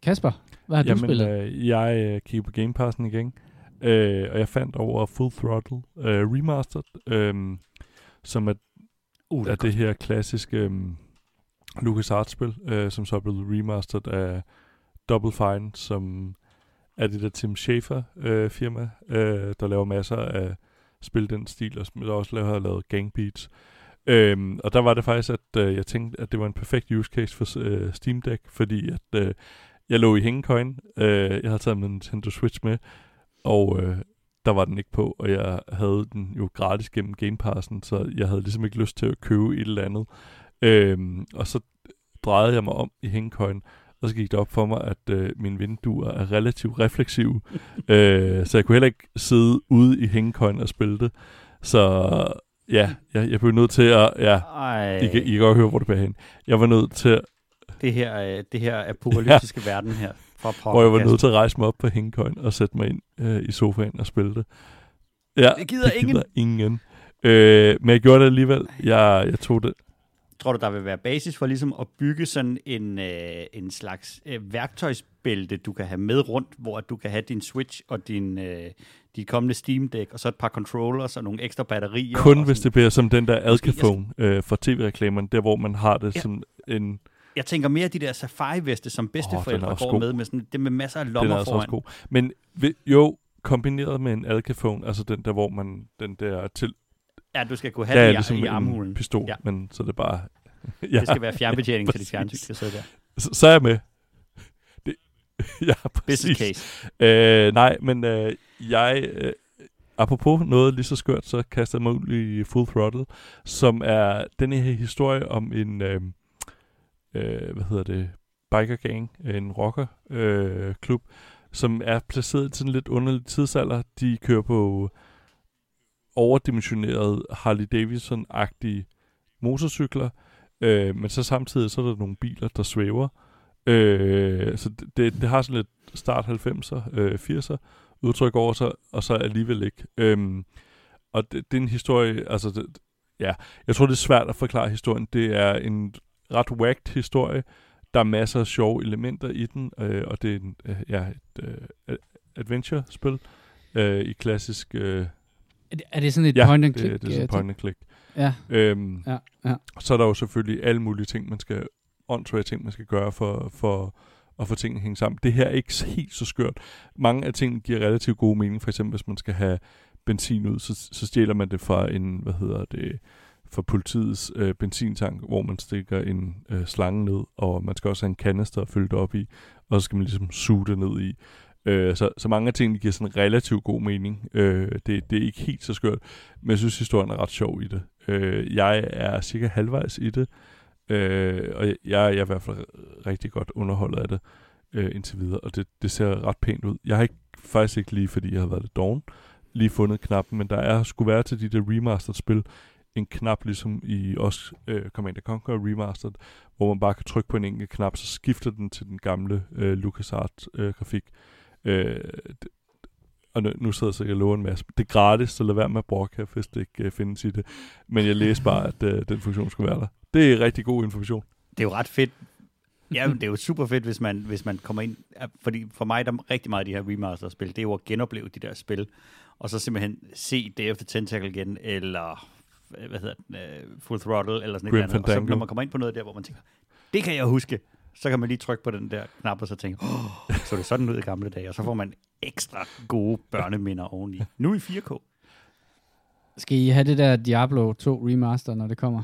Kasper. Hvad har du spillet? Øh, jeg øh, kigger på Game Passen igen, øh, og jeg fandt over Full Throttle øh, Remastered, øh, som er, Uh, er det her klassiske øh, LucasArts-spil, øh, som så er blevet remastered af Double Fine, som er det der Tim Schafer øh, firma, øh, der laver masser af spille den stil, og som der også laver, har lavet gangbeats. Øhm, og der var det faktisk, at øh, jeg tænkte, at det var en perfekt use case for øh, Steam Deck, fordi at øh, jeg lå i hængekøjen, øh, jeg havde taget min Nintendo Switch med, og øh, der var den ikke på, og jeg havde den jo gratis gennem Game Passen, så jeg havde ligesom ikke lyst til at købe et eller andet. Øhm, og så drejede jeg mig om i hængekøjen, og så gik det op for mig, at øh, mine vinduer er relativt refleksive, øh, så jeg kunne heller ikke sidde ude i hængekøjen og spille det. Så ja, jeg, jeg blev nødt til at... Ja, Ej, I kan, I kan godt høre, hvor det bærer hen. Jeg var nødt til, det her, øh, det her apokalyptiske ja. verden her fra hvor jeg var nødt til at rejse mig op på hængekøjen og sætte mig ind øh, i sofaen og spille det. Ja, Det gider ingen. gider ingen. Øh, men jeg gjorde det alligevel. Jeg, jeg tog det. Tror du, der vil være basis for ligesom at bygge sådan en, øh, en slags øh, værktøjsbælte, du kan have med rundt, hvor du kan have din Switch og din, øh, dit kommende Steam Deck, og så et par controllers og nogle ekstra batterier. Kun hvis sådan. det bliver som den der Alcaphone øh, for tv-reklamerne, der hvor man har det Ja. som en... Jeg tænker mere de der safari-veste, som bedsteforældre også går god. med, med sådan, det med masser af Den er lommer altså foran. også god. Men jo, kombineret med en Alcaphone, altså den der, hvor man, den der til, Ja, du skal kunne der have er det i, ligesom i armhulen. en pistol, Ja. ja. men så er det bare... ja, Det skal være fjernbetjening til dit fjernsyn, skal sidde der. så, så er jeg med. Det, ja, Business præcis. case. Øh, nej, men øh, jeg... Øh, apropos noget lige så skørt, så kaster jeg mig ud i Full Throttle, som er denne her historie om en... Øh, øh, hvad hedder det? Biker gang, en rocker øh, klub, som er placeret i sådan en lidt underlig tidsalder. De kører på overdimensionerede Harley Davidson-agtige motorcykler, øh, men så samtidig så er der nogle biler, der svæver. Øh, så det, det, har sådan lidt start 90'er, øh, 80'er udtryk over sig, og så alligevel ikke. Øh, og det, det er en historie, altså det, ja, jeg tror det er svært at forklare historien. Det er en ret whacked historie. Der er masser af sjove elementer i den, øh, og det er en, øh, ja, et øh, adventure-spil øh, i klassisk... Øh, er det, er det sådan et ja, point and click? det, det er sådan øh, point and click. Ja, Øhm, ja, ja. så er der jo selvfølgelig alle mulige ting, man skal, åndssvage ting, man skal gøre for, for at få tingene hænge sammen. Det her er ikke helt så skørt. Mange af tingene giver relativt god mening. For eksempel, hvis man skal have benzin ud, så, så stjæler man det fra en, hvad hedder det, fra politiets øh, benzintank, hvor man stikker en øh, slange ned, og man skal også have en kanister fyldt op i, og så skal man ligesom suge det ned i. Øh, så, så mange af tingene giver sådan relativt god mening. Øh, det, det er ikke helt så skørt, men jeg synes, historien er ret sjov i det. Øh, jeg er cirka halvvejs i det, øh, og jeg, jeg er i hvert fald rigtig godt underholdet af det øh, indtil videre, og det, det ser ret pænt ud. Jeg har ikke, faktisk ikke lige, fordi jeg har været lidt doven, lige fundet knappen, men der er skulle være til de der remastered-spil en knap, ligesom i også øh, Command Conquer Remastered, hvor man bare kan trykke på en enkelt knap, så skifter den til den gamle øh, LucasArts-grafik. Øh, det, og nu, nu sidder jeg så og lover en masse. Det er gratis, så lad være med at kaffe, hvis det ikke øh, findes i det. Men jeg læste bare, at øh, den funktion skulle være der. Det er rigtig god information. Det er jo ret fedt. Ja, det er jo super fedt, hvis man, hvis man kommer ind. Fordi for mig, der er rigtig meget af de her remaster-spil, det er jo at genopleve de der spil. Og så simpelthen se of the Tentacle igen, eller øh, hvad hedder den, uh, Full Throttle, eller sådan Grim et eller andet. Og så når man kommer ind på noget der, hvor man tænker, det kan jeg huske, så kan man lige trykke på den der knap, og så tænke, oh, så det sådan ud i gamle dage, og så får man ekstra gode børneminder oveni. Nu i 4K. Skal I have det der Diablo 2 remaster, når det kommer?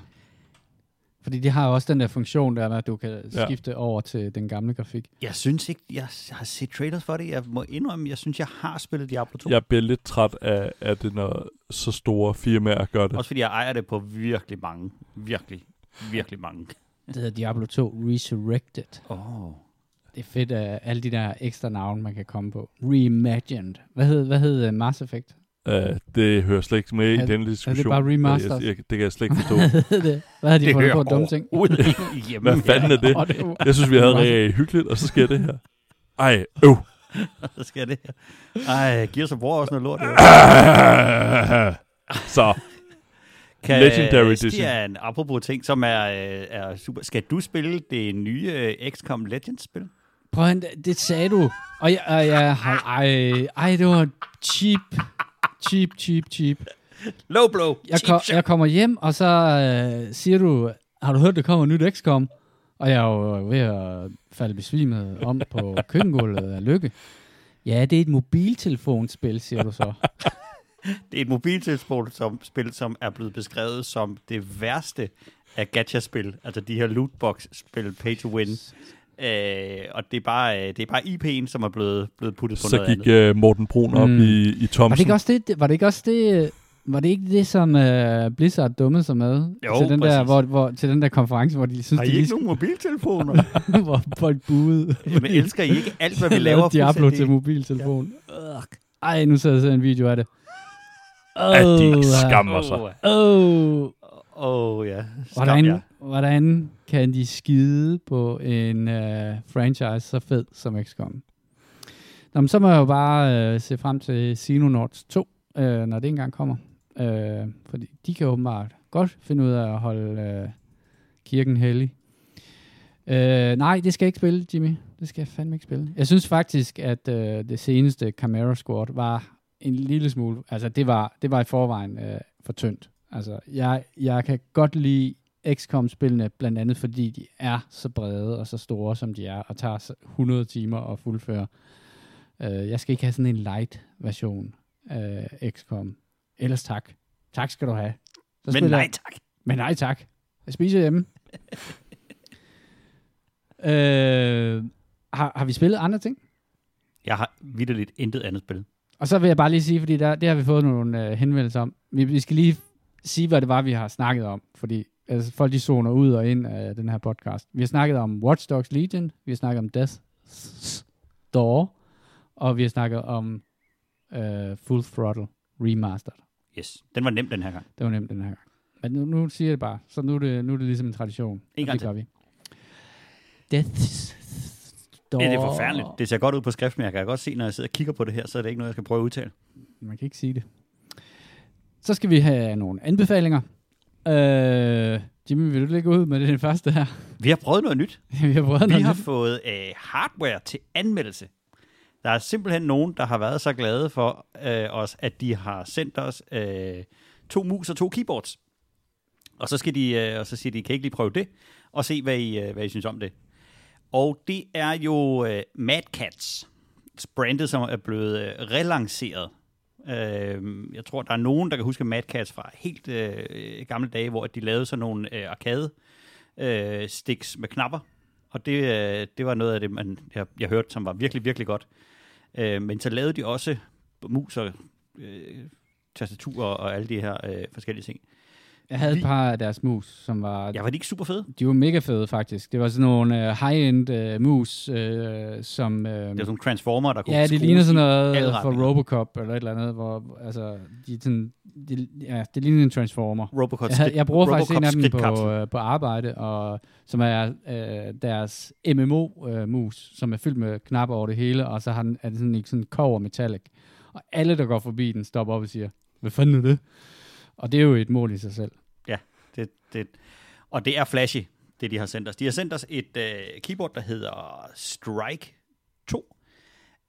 Fordi de har også den der funktion der, at du kan Ja. skifte over til den gamle grafik. Jeg synes ikke, jeg har set trailers for det. Jeg må indrømme, jeg synes, jeg har spillet Diablo 2. Jeg bliver lidt træt af, af det, når så store firmaer gør det. Også fordi jeg ejer det på virkelig mange, virkelig, virkelig mange. Det hedder Diablo 2 Resurrected. Åh. Oh. Det er fedt af alle de der ekstra navne, man kan komme på. Reimagined. Hvad hed, hvad hed uh, Mass Effect? Uh, det hører slet ikke med Er- i den diskussion. bare remastered? Jeg, jeg, det kan jeg slet ikke forstå. Hvad det? Havde de fundet på dumme ting? Hjemme, Hvad fanden er det? Det Jeg synes, vi havde rigtig hyggeligt, og så sker det her. Ej, øv. Så skal det her. Ej, Gears of War er også noget lort. så, Kan, Legendary Stian, Edition. apropos ting, som er, øh, er super. Skal du spille det nye øh, XCOM Legends-spil? Prøv at, det sagde du. Og jeg, og jeg ej, ej, det var cheap. Cheap, cheap, cheap. Low blow. Jeg, Cheap shot. jeg kommer hjem, og så øh, siger du, har du hørt, der kommer nyt XCOM? Og jeg er jo ved at falde besvimet om på køkkengulvet af lykke. Ja, det er et mobiltelefonspil, siger du så. Det er et mobiltelefon som spil, som er blevet beskrevet som det værste af gacha-spil. Altså de her lootbox-spil, pay to win. Øh, og det er bare, øh, det er bare IP'en, som er blevet, blevet puttet på så noget gik andet. uh, Morten Brun op Mm. i, i Thomsen. Var det ikke også det, var det ikke også det, var det ikke det, som uh, Blizzard dummede sig med? Jo, til den der, præcis. hvor, hvor, til den der konference, hvor de synes, Har I de ikke lige, nogen mobiltelefoner? hvor folk buede. Jamen, elsker I ikke alt, hvad vi laver? Diablo til mobiltelefon. Ja. Ej, nu sidder jeg og ser en video af det. At de Åh, skammer sig. Åh, Åh, oh, ja. Skam hvordan, jer. hvordan kan de skide på en uh, franchise så fed som XCOM? Nå, men så må jeg jo bare uh, se frem til Xenonauts 2. øh, når det engang kommer. Øh, fordi de kan åbenbart godt finde ud af at holde øh, kirken hellig. Øh, nej, det skal jeg ikke spille, Jimmy. Det skal jeg fandme ikke spille. Jeg synes faktisk, at øh, det seneste Camaro Squad var en lille smule... Altså, det var, det var i forvejen øh, for tyndt. Altså, jeg, jeg kan godt lide XCOM-spillene, blandt andet fordi de er så brede og så store, som de er, og tager så 100 timer at fuldføre. Øh, jeg skal ikke have sådan en light-version af XCOM. Ellers tak. Tak skal du have. Så Men nej jeg- tak. Men nej tak. Jeg spiser hjemme. øh, har, har vi spillet andre ting? Jeg har vidderligt intet andet spil. Og så vil jeg bare lige sige, fordi der, det har vi fået nogle øh, henvendelser om. Vi, vi skal lige sige, hvad det var, vi har snakket om. Fordi altså, folk de zoner ud og ind af den her podcast. Vi har snakket om Watch Dogs Legion. Vi har snakket om Death's Door. Og vi har snakket om øh, Full Throttle Remastered. Yes, den var nem den her gang. Det var nemt den her gang. Men nu, nu siger jeg det bare. Så nu er det, nu er det ligesom en tradition. En gang det gør vi. Death's Door. Det er forfærdeligt. Det ser godt ud på skrift, men jeg kan godt se, når jeg sidder og kigger på det her, så er det ikke noget, jeg skal prøve at udtale. Man kan ikke sige det. Så skal vi have nogle anbefalinger. Øh, Jimmy, vil du lægge ud med det den første her? Vi har prøvet noget nyt. vi har prøvet Vi noget har nyt. fået øh, hardware til anmeldelse. Der er simpelthen nogen, der har været så glade for øh, os, at de har sendt os øh, to mus og to keyboards. Og så, skal de, øh, og så siger de, kan I ikke lige prøve det? Og se, hvad I, øh, hvad I synes om det. Og det er jo øh, Mad Cats, brandet, som er blevet øh, relanceret. Øh, jeg tror, der er nogen, der kan huske Mad Cats fra helt øh, gamle dage, hvor de lavede sådan nogle øh, arcade øh, sticks med knapper. Og det, øh, det var noget af det, man, jeg, jeg hørte, som var virkelig, virkelig godt. Øh, men så lavede de også mus og øh, tastaturer og alle de her øh, forskellige ting. Jeg havde et par af deres mus, som var... Ja, var de ikke super fede? De var mega fede, faktisk. Det var sådan nogle uh, high-end uh, mus, uh, som... Uh, Det var sådan nogle transformer, der kunne ja, det ligner sådan noget for retninger. Robocop eller et eller andet, hvor altså, de sådan, de, ja, det ligner en transformer. Robocop, Jeg, jeg bruger faktisk en af dem på, øh, på arbejde, og, som er øh, deres MMO-mus, som er fyldt med knapper over det hele, og så har den, er det sådan ikke sådan cover metallic. Og alle, der går forbi den, stopper op og siger, hvad fanden er det? Og det er jo et mål i sig selv. Det, det, og det er flashy, det de har sendt os. De har sendt os et øh, keyboard, der hedder Strike 2.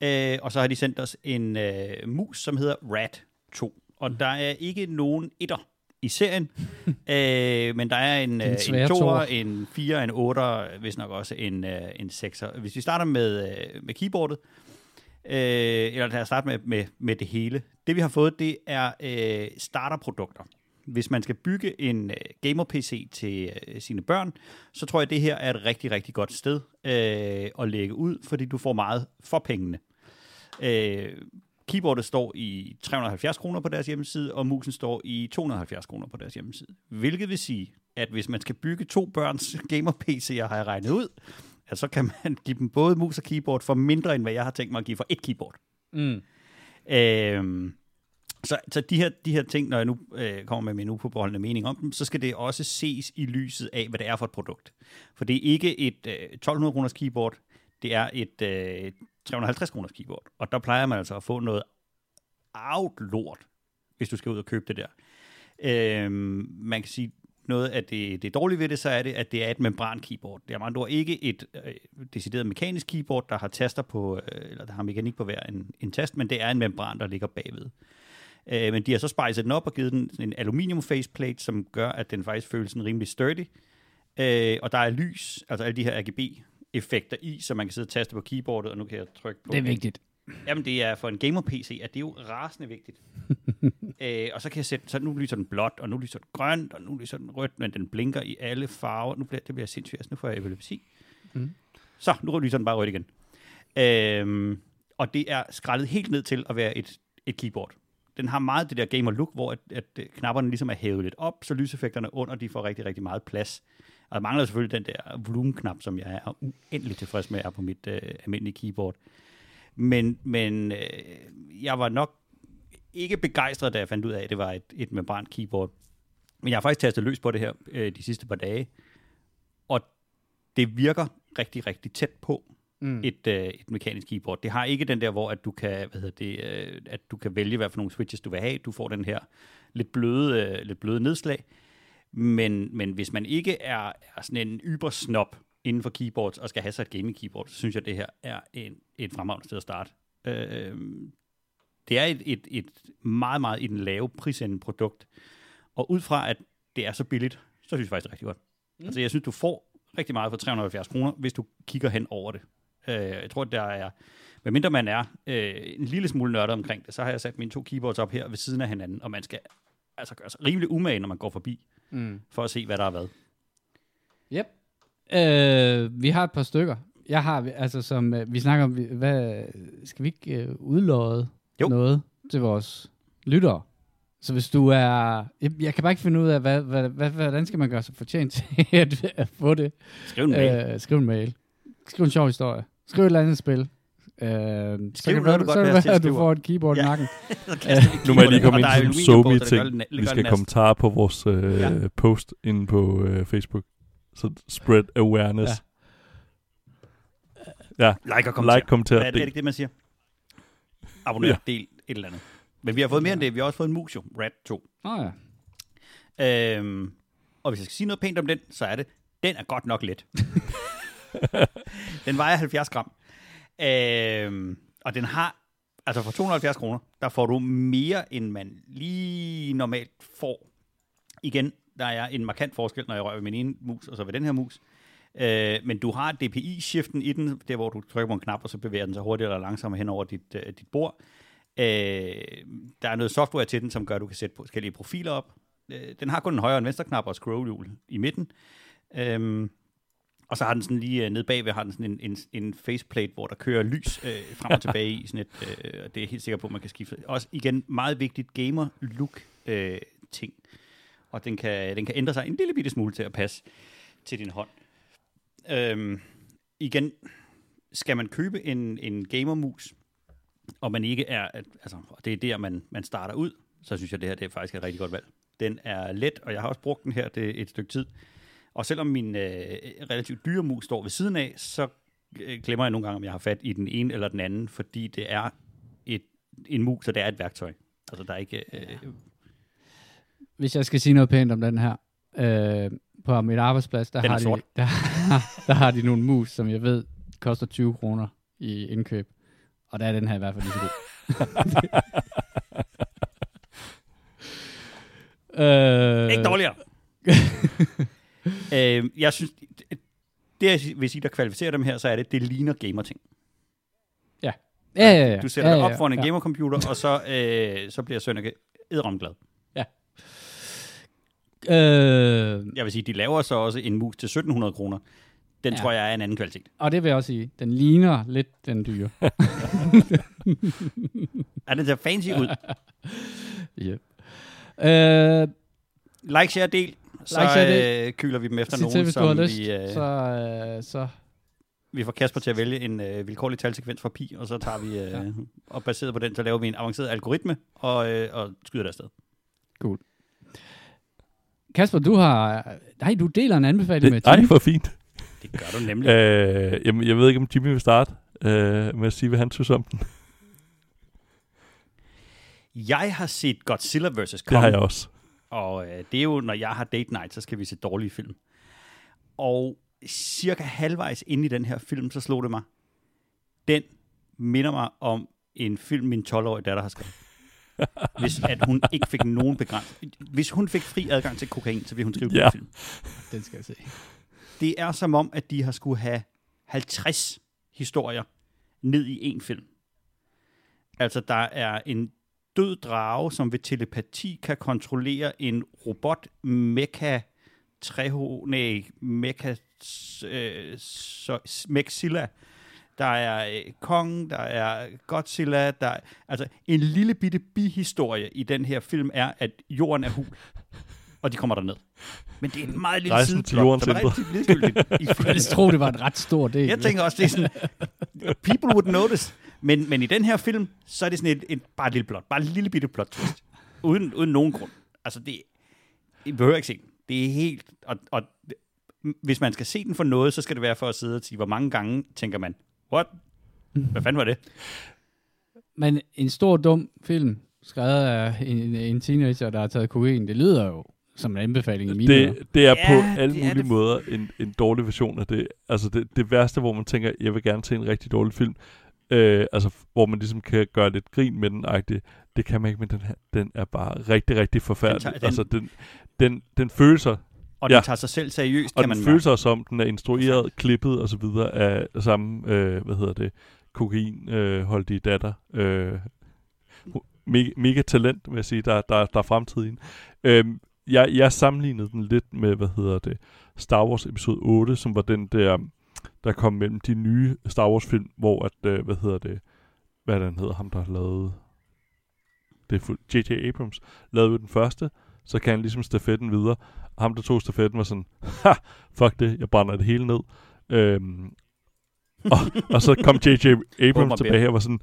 Øh, og så har de sendt os en øh, mus, som hedder Rat 2. Og der er ikke nogen etter i serien, øh, men der er en, øh, en 2'er, toer. en 4'er, en 8'er, hvis nok også en, øh, en 6'er. Hvis vi starter med, øh, med keyboardet, øh, eller lad os starte med, med, med det hele. Det vi har fået, det er øh, starterprodukter. Hvis man skal bygge en øh, gamer-PC til øh, sine børn, så tror jeg, det her er et rigtig, rigtig godt sted øh, at lægge ud, fordi du får meget for pengene. Øh, keyboardet står i 370 kroner på deres hjemmeside, og musen står i 270 kroner på deres hjemmeside. Hvilket vil sige, at hvis man skal bygge to børns gamer-PC'er, har jeg regnet ud, at så kan man give dem både mus og keyboard for mindre, end hvad jeg har tænkt mig at give for et keyboard. Mm. Øhm, så, så de, her, de her ting, når jeg nu øh, kommer med min uforbeholdende mening om dem, så skal det også ses i lyset af, hvad det er for et produkt. For det er ikke et øh, 1200 kroners keyboard, det er et øh, 350 kroners keyboard. Og der plejer man altså at få noget out lort, hvis du skal ud og købe det der. Øhm, man kan sige, noget af det, det dårlige ved det, så er det, at det er et membran keyboard. Det er med andre ord ikke et øh, decideret mekanisk keyboard, der har taster på, øh, eller der har mekanik på hver en, en tast, men det er en membran, der ligger bagved. Øh, men de har så spejset den op og givet den en aluminium faceplate, som gør, at den faktisk føles sådan rimelig sturdy. Øh, og der er lys, altså alle de her RGB-effekter i, så man kan sidde og taste på keyboardet, og nu kan jeg trykke på Det er vigtigt. Jamen, det er for en gamer-PC, at det er jo rasende vigtigt. øh, og så kan jeg sætte, så nu lyser den blåt, og nu lyser den grønt, og nu lyser den rødt, men den blinker i alle farver. Nu bliver, det bliver sindssygt. Altså, nu får jeg epilepsi. Mm. Så, nu lyser den bare rødt igen. Øhm, og det er skrællet helt ned til at være et, et keyboard. Den har meget det der gamer look, hvor at, at øh, knapperne ligesom er hævet lidt op, så lyseffekterne under, de får rigtig, rigtig meget plads. Og der mangler selvfølgelig den der volumenknap, som jeg er uendelig tilfreds med, er på mit øh, almindelige keyboard. Men, men øh, jeg var nok ikke begejstret, da jeg fandt ud af, at det var et, et membran keyboard. Men jeg har faktisk tastet løs på det her øh, de sidste par dage. Og det virker rigtig, rigtig tæt på. Mm. et, øh, et mekanisk keyboard. Det har ikke den der, hvor at du kan, hvad hedder det, øh, at du kan vælge, hvad for nogle switches du vil have. Du får den her lidt bløde, øh, lidt bløde nedslag. Men, men hvis man ikke er, er sådan en ybersnop inden for keyboards og skal have sig et gaming keyboard, så synes jeg, at det her er en, et fremragende sted at starte. Øh, det er et, et, et meget, meget i den lave prisende produkt. Og ud fra, at det er så billigt, så synes jeg faktisk, det er rigtig godt. Mm. Altså, jeg synes, du får rigtig meget for 370 kroner, hvis du kigger hen over det. Øh, jeg tror, der er, medmindre man er øh, en lille smule nørdet omkring det, så har jeg sat mine to keyboards op her ved siden af hinanden, og man skal altså gøre sig rimelig umage, når man går forbi, Mm. for at se, hvad der er hvad. Yep. Øh, vi har et par stykker. Jeg har, altså som, øh, vi snakker om, hvad, skal vi ikke øh, udlåde Jo. noget til vores lyttere? Så hvis du er, jeg, jeg kan bare ikke finde ud af, hvad, hvad, hvad, hvordan skal man gøre sig fortjent til at, at få det? Skriv en mail. Øh, skriv en mail. Skriv en sjov historie. Skriv et eller andet spil. Øh, så kan noget, det du så være, at du får et keyboard i Ja. nakken. Kaster vi Nu må jeg lige komme ind til en det- det Vi skal kommentarer på vores øh, Ja. post inde på øh, Facebook. Så spread awareness. Ja. Like og kommenter. Like, kommenter, Er, er det del. ikke det, man siger? Abonner, Ja. del, et eller andet. Men vi har fået mere end det. Vi har også fået en mus jo. Rat 2. Åh oh, ja. Øhm, og hvis jeg skal sige noget pænt om den, så er det, den er godt nok let. den vejer 70 gram. Øhm, og den har, altså for 270 kroner, der får du mere, end man lige normalt får. Igen, der er en markant forskel, når jeg rører ved min ene mus, og så ved den her mus. Øh, men du har DPI-shiften i den, der hvor du trykker på en knap, og så bevæger den sig hurtigere eller langsommere hen over dit, øh, dit bord. Øh, der er noget software til den, som gør, at du kan sætte forskellige profiler op. Øh, den har kun en højre og en venstre knap og scrollhjul i midten. Øh, og så har den sådan lige øh, nede bagved, har den sådan en, en, en faceplate, hvor der kører lys øh, frem og tilbage i sådan et, øh, og det er helt sikker på, at man kan skifte. Også igen, meget vigtigt gamer-look øh, ting. Og den kan, den kan ændre sig en lille bitte smule til at passe til din hånd. Øhm, igen, skal man købe en, en gamermus, og man ikke er, at, altså, og det er der, man, man starter ud, så synes jeg, det her det er faktisk et rigtig godt valg. Den er let, og jeg har også brugt den her det et stykke tid. Og selvom min øh, relativt dyre mus står ved siden af, så øh, glemmer jeg nogle gange, om jeg har fat i den ene eller den anden, fordi det er et, en mus, og det er et værktøj. Altså, der er ikke... Øh, hvis jeg skal sige noget pænt om den her, øh, på mit arbejdsplads, der Den er har, de, sort. der, der har de nogle mus, som jeg ved koster 20 kroner i indkøb. Og der er den her i hvert fald lige så god. øh, Ikke dårligere. øh, jeg synes, det, det jeg vil sige, der kvalificerer dem her, så er det, det ligner gamer-ting. Ja, ja, ja. Du sætter ja, dig ja, op foran en ja. gamercomputer, og så, øh, så bliver Sønneke edderom glad. Øh, Jeg vil sige, de laver så også en mus til 1700 kroner. Den Ja. ja. tror jeg er en anden kvalitet. og det vil jeg også sige. Den ligner lidt den dyre. Er den ser fancy ud? yep. Øh, Like, share, del. Så Like, share, øh, kyler vi dem efter sig til, nogen, hvis du har som lyst, vi, øh, så, øh, så vi får Kasper til at vælge en øh, vilkårlig talsekvens fra pi, og så tager vi, øh, Ja. ja. og baseret på den, så laver vi en avanceret algoritme, og, øh, og skyder det afsted. Kasper, du har... Nej, du deler en anbefaling med Det, ej, Jimmy. hvor fint. Det gør du nemlig. Øh, jamen, jeg ved ikke, om Jimmy vil starte øh, med at sige, hvad han synes om den. Jeg har set Godzilla vs. Det Kong. har jeg også. Og øh, det er jo, når jeg har date night, så skal vi se dårlige film. Og cirka halvvejs inde i den her film, så slog det mig. Den minder mig om en film, min 12-årige datter har skrevet. Hvis at hun ikke fik nogen begrænsning. Hvis hun fik fri adgang til kokain, så ville hun skrive Ja. ja. film. Den skal jeg se. Det er som om, at de har skulle have 50 historier ned i en film. Altså, der er en død drage, som ved telepati kan kontrollere en robot mecha treho, nej, mecha øh, så, Mexilla. Der er øh, Kong, der er Godzilla, der er, altså en lille bitte bihistorie i den her film er, at jorden er hul, og de kommer derned. Men det er en meget lille Rejsen til jordens som er rigtig ligegyldigt i Jeg tror, det var en ret stor del. Jeg tænker også, det er sådan, people would notice. Men, men i den her film, så er det sådan et, et bare et lille plot, bare et lille bitte plot twist. Uden, uden nogen grund. Altså, det, I behøver ikke se den. Det er helt, og, og hvis man skal se den for noget, så skal det være for at sidde og sige, hvor mange gange tænker man, What? Hvad fanden var det? Men en stor, dum film, skrevet af en, en teenager, der har taget kokain, det lyder jo som en anbefaling i mine ører. Det, det er Ja, på alle det mulige det. måder en, en dårlig version af det. Altså det, det værste, hvor man tænker, jeg vil gerne se en rigtig dårlig film, øh, altså hvor man ligesom kan gøre lidt grin med den, -agtigt. det kan man ikke, men den her, den er bare rigtig, rigtig forfærdelig. tager- Den, den- altså den, den, den føler Og Ja. den tager sig selv seriøst, og kan den man føler sig som, den er instrueret, klippet og så videre af samme, øh, hvad hedder det, kokain øh, datter. Øh, mega, mega talent, vil jeg sige, der, der, der er fremtid i den. Øhm, jeg, jeg sammenlignede den lidt med, hvad hedder det, Star Wars episode 8, som var den der, der kom mellem de nye Star Wars film, hvor at, øh, hvad hedder det, hvad han hedder, ham der har lavet, det er J.J. Abrams, lavede den første, så kan han ligesom stafetten videre, og ham der tog stafetten var sådan, ha, fuck det, jeg brænder det hele ned. Øhm, og, og så kom J.J. Abrams tilbage og var sådan,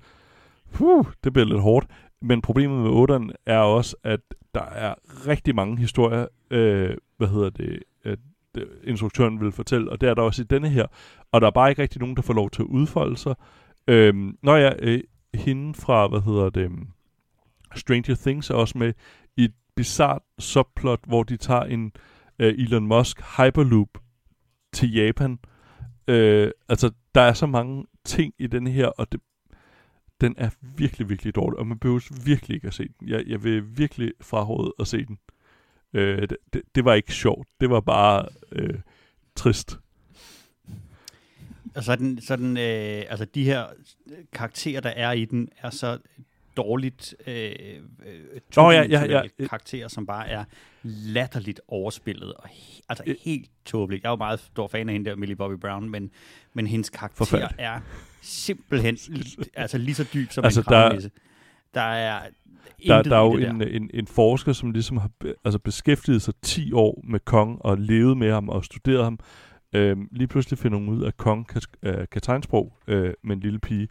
Puh, det bliver lidt hårdt. Men problemet med 8'eren er også, at der er rigtig mange historier, øh, hvad hedder det, at øh, instruktøren vil fortælle, og det er der også i denne her. Og der er bare ikke rigtig nogen, der får lov til at udfolde sig. Øhm, når jeg, øh, hende fra, hvad hedder det, Stranger Things er også med i bizart subplot, hvor de tager en øh, Elon Musk Hyperloop til Japan. Øh, altså, der er så mange ting i den her, og det, den er virkelig, virkelig dårlig, og man behøver virkelig ikke at se den. Jeg, jeg vil virkelig fraråde at se den. Øh, det, det, det var ikke sjovt. Det var bare øh, trist. Og så er den, så er den øh, altså de her karakterer, der er i den, er så dårligt øh, øh, Nå, ja, ja, ja. karakterer, som bare er latterligt overspillet og he, altså Øh. helt tåbeligt. Jeg er jo meget stor fan af hende der, Millie Bobby Brown, men, men hendes karakter Forfærdelig. er simpelthen altså lige så dyb som Altså, en der- kravnisse. Der er Der, der er jo en, en, en forsker, som ligesom har be, altså beskæftiget sig 10 år med Kong og levet med ham og studeret ham. Øhm, lige pludselig finder hun ud af, at Kong kan, øh, kan tegnsprog øh, med en lille pige.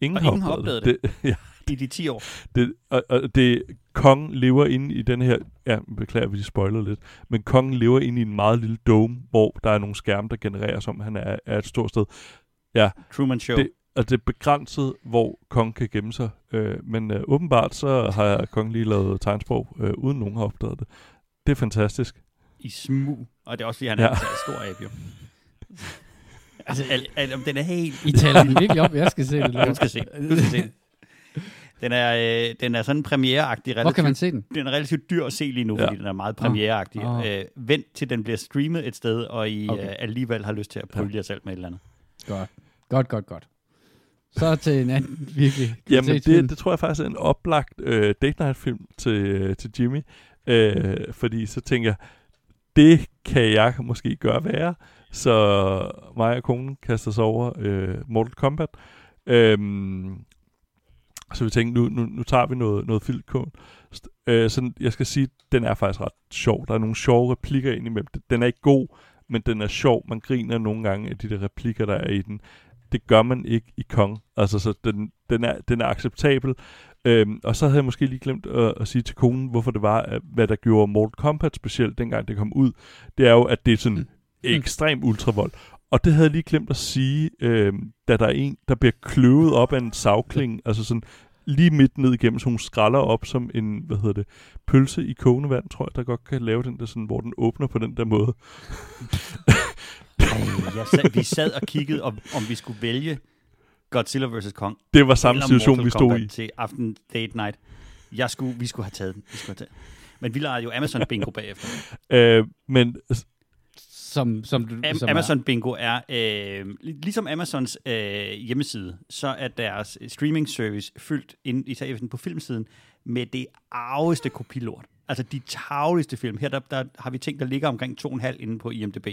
Ingen, Og ingen har opdaget det. det ja, i de 10 år. det, og, og det, Kong lever inde i den her, ja, beklager, hvis I spoiler lidt, men Kong lever inde i en meget lille dome, hvor der er nogle skærme, der genererer, som han er, er et stort sted. Truman Show. Det- Og det er begrænset, hvor Kong kan gemme sig. Øh, men øh, åbenbart så har Kong lige lavet tegnsprog, øh, uden nogen har opdaget det. Det er fantastisk. i smug. Og det er også fordi, han er Ja. ja. en stor abe, jo. altså, al, al, om den er helt... I taler den virkelig op, jeg skal se det. Du skal se. Du skal se den. Den er, øh, den er sådan premiereagtig. Hvor kan man Relativt, se den? den er relativt dyr at se lige nu, Ja. fordi den er meget premiereagtig. Åh. Øh, vent til den bliver streamet et sted, og I Okay. øh, alligevel har lyst til at prøve jer selv med et eller andet. Godt. Godt, godt, godt. Så til en anden virkelig Jamen, det, det tror jeg faktisk er en oplagt øh, date night film til, øh, til Jimmy. Øh, fordi så tænker jeg, det kan jeg måske gøre værre. Så mig og konen kaster sig over øh, Mortal Kombat. Øhm, så vi tænkte, nu, nu, nu tager vi noget, noget filmkål. Øh, sådan, jeg skal sige, den er faktisk ret sjov. Der er nogle sjove replikker indimellem. Den er ikke god, men den er sjov. Man griner nogle gange af de der replikker, der er i den. Det gør man ikke i Kong. Altså, så den, den, er, den er acceptabel. Øhm, og så havde jeg måske lige glemt at, at sige til konen, hvorfor det var, at, hvad der gjorde Mortal Kombat specielt, dengang det kom ud. Det er jo, at det er sådan ekstrem ultravold. Og det havde jeg lige glemt at sige, øhm, da der er en, der bliver kløvet op af en savkling, altså sådan lige midt ned igennem, så hun skralder op som en, hvad hedder det, pølse i kogende vand, tror jeg, der godt kan lave den der sådan, hvor den åbner på den der måde. Ej, jeg sad, vi sad og kiggede, om, om vi skulle vælge Godzilla vs. Kong. Det var samme situation, vi stod i. Til aften date night. Jeg skulle, vi skulle have taget den. Vi skulle have taget. Men vi lavede jo Amazon Bingo bagefter. Øh, men Som, som, du, Am- som Amazon Bingo er, øh, lig- ligesom Amazons øh, hjemmeside, så er deres streaming service fyldt, ind, især på filmsiden, med det arveste kopilort. Altså de tavligste film. Her der, der har vi ting, der ligger omkring 2,5 inde på IMDb.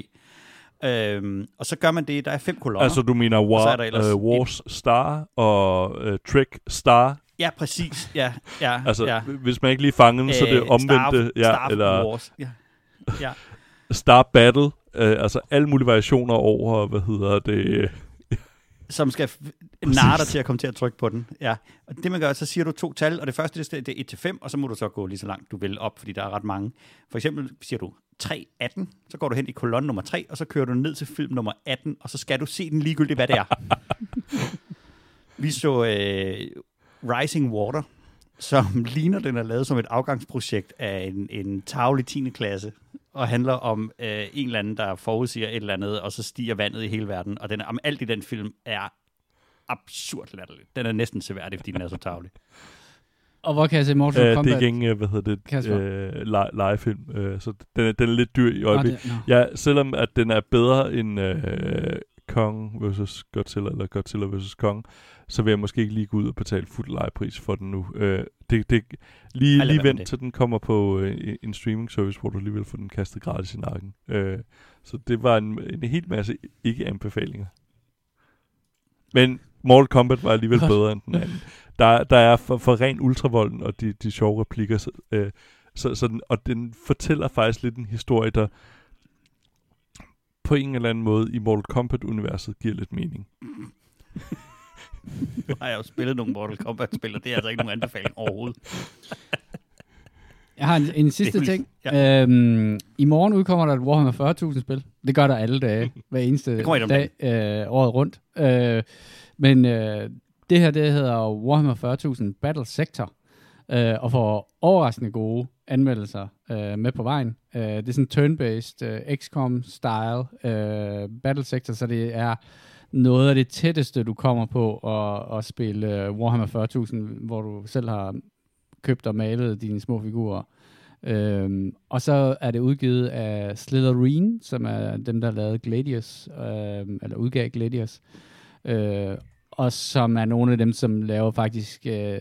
Øhm, og så gør man det, der er fem kolonner. altså, du mener så er War, uh, Wars Star og uh, Trek Star. Ja, præcis. Ja, ja, Altså, ja. hvis man ikke lige fanger den, så er det Øh, omvendte. Star, ja, Star eller Wars. Ja. ja. Star Battle. Uh, altså alle mulige variationer over, hvad hedder det... som skal narre dig til at komme til at trykke på den. Ja. Og det man gør, så siger du to tal, og det første det er- det er 1 til 5, og så må du så gå lige så langt du vil op, fordi der er ret mange. For eksempel siger du 3, 18, så går du hen i kolonne nummer 3, og så kører du ned til film nummer 18, og så skal du se den ligegyldigt, hvad det er. Vi så øh, Rising Water, som ligner, den er lavet som et afgangsprojekt af en, en tavle i 10. klasse, og handler om øh, en eller anden, der forudsiger et eller andet, og så stiger vandet i hele verden. Og den, om alt i den film er absurd latterligt. Den er næsten seværdig, fordi den er så tavlig. Og hvor kan jeg se Mortal Øh, det Kombat? er ikke ingen, øh, hvad hedder det, øh, le- legefilm, øh, så den er, den er lidt dyr i øjeblikket. det, nå. Ja, selvom at den er bedre end øh, Kong vs. Godzilla, eller Godzilla vs. Kong, så vil jeg måske ikke lige gå ud og betale fuld lejepris for den nu. Øh, det, det, lige lige vent til den kommer på øh, en streaming service, hvor du alligevel får den kastet gratis i nakken. Øh, så det var en, en helt masse ikke-anbefalinger. Men Mortal Kombat var alligevel bedre end den anden. Der, der er for, for ren ultravolden og de, de sjove replikker, så, øh, så, så den, og den fortæller faktisk lidt en historie, der på en eller anden måde i Mortal Kombat-universet giver lidt mening. Nu har jeg jo spillet nogle Mortal Kombat-spil, og det er altså ikke nogen anbefaling overhovedet. Jeg har en, en sidste vil- ting. ja. Øhm, I morgen udkommer der et Warhammer 40.000 spil. Det gør der alle dage, hver eneste dag, øh, året rundt. Øh, men øh, det her, det hedder Warhammer 40.000 Battle Sector, øh, og får overraskende gode anmeldelser øh, med på vejen. Øh, det er sådan turn-based øh, XCOM-style øh, Battle Sector, så det er noget af det tætteste, du kommer på at, at spille øh, Warhammer 40.000, hvor du selv har købt og malet dine små figurer. Øhm, og så er det udgivet af Slytherin, som er dem, der lavede Gladius, øhm, eller udgav Gladius. Øh, og som er nogle af dem, som laver faktisk øh,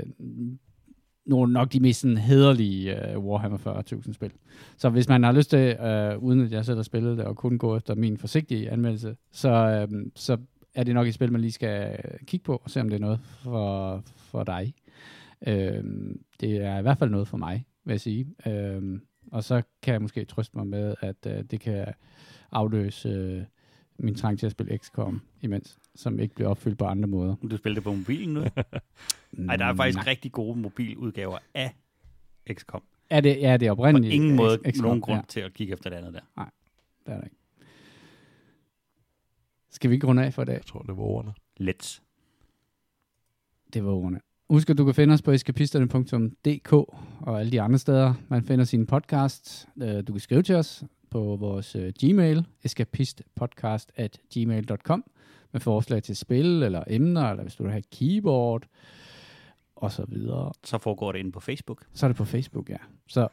nogle nok de mest sådan, hederlige øh, Warhammer 40.000 spil. Så hvis man har lyst til, øh, uden at jeg selv har spillet det, og kun gå efter min forsigtige anmeldelse, så, øh, så er det nok et spil, man lige skal kigge på, og se om det er noget for, for dig. Øh, det er i hvert fald noget for mig, vil jeg sige. Øh, og så kan jeg måske trøste mig med, at øh, det kan afløse øh, min trang til at spille XCOM imens, som ikke bliver opfyldt på andre måder. Du spiller det på mobilen nu? Nej, der er faktisk rigtig gode mobiludgaver af XCOM. Er det, ja, det er På oprindeligt. ingen måde XCOM, nogen grund Ja, til at kigge efter det andet der. det er der ikke. Skal vi ikke runde af for i dag? Jeg tror, det var ordene. Let's. Det var ordene. Husk, at du kan finde os på eskapisterne.dk og alle de andre steder, man finder sin podcast. Øh, Du kan skrive til os på vores øh, Gmail, escapistpodcast at gmail.com, med forslag til spil eller emner, eller hvis du vil have et keyboard, og så videre. Så foregår det inde på Facebook. Så er det på Facebook, ja. Så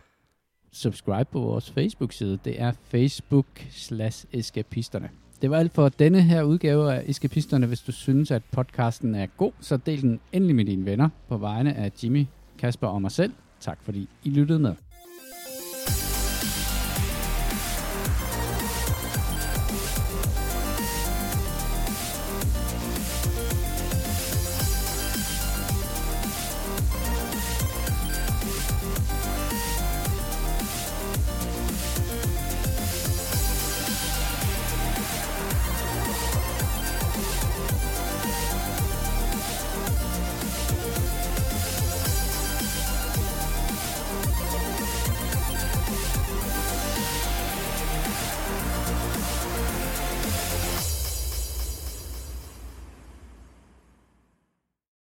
subscribe på vores Facebook-side. Det er Facebook slash eskapisterne. Det var alt for denne her udgave af Eskapisterne. Hvis du synes, at podcasten er god, så del den endelig med dine venner på vegne af Jimmy, Kasper og mig selv. Tak fordi I lyttede med.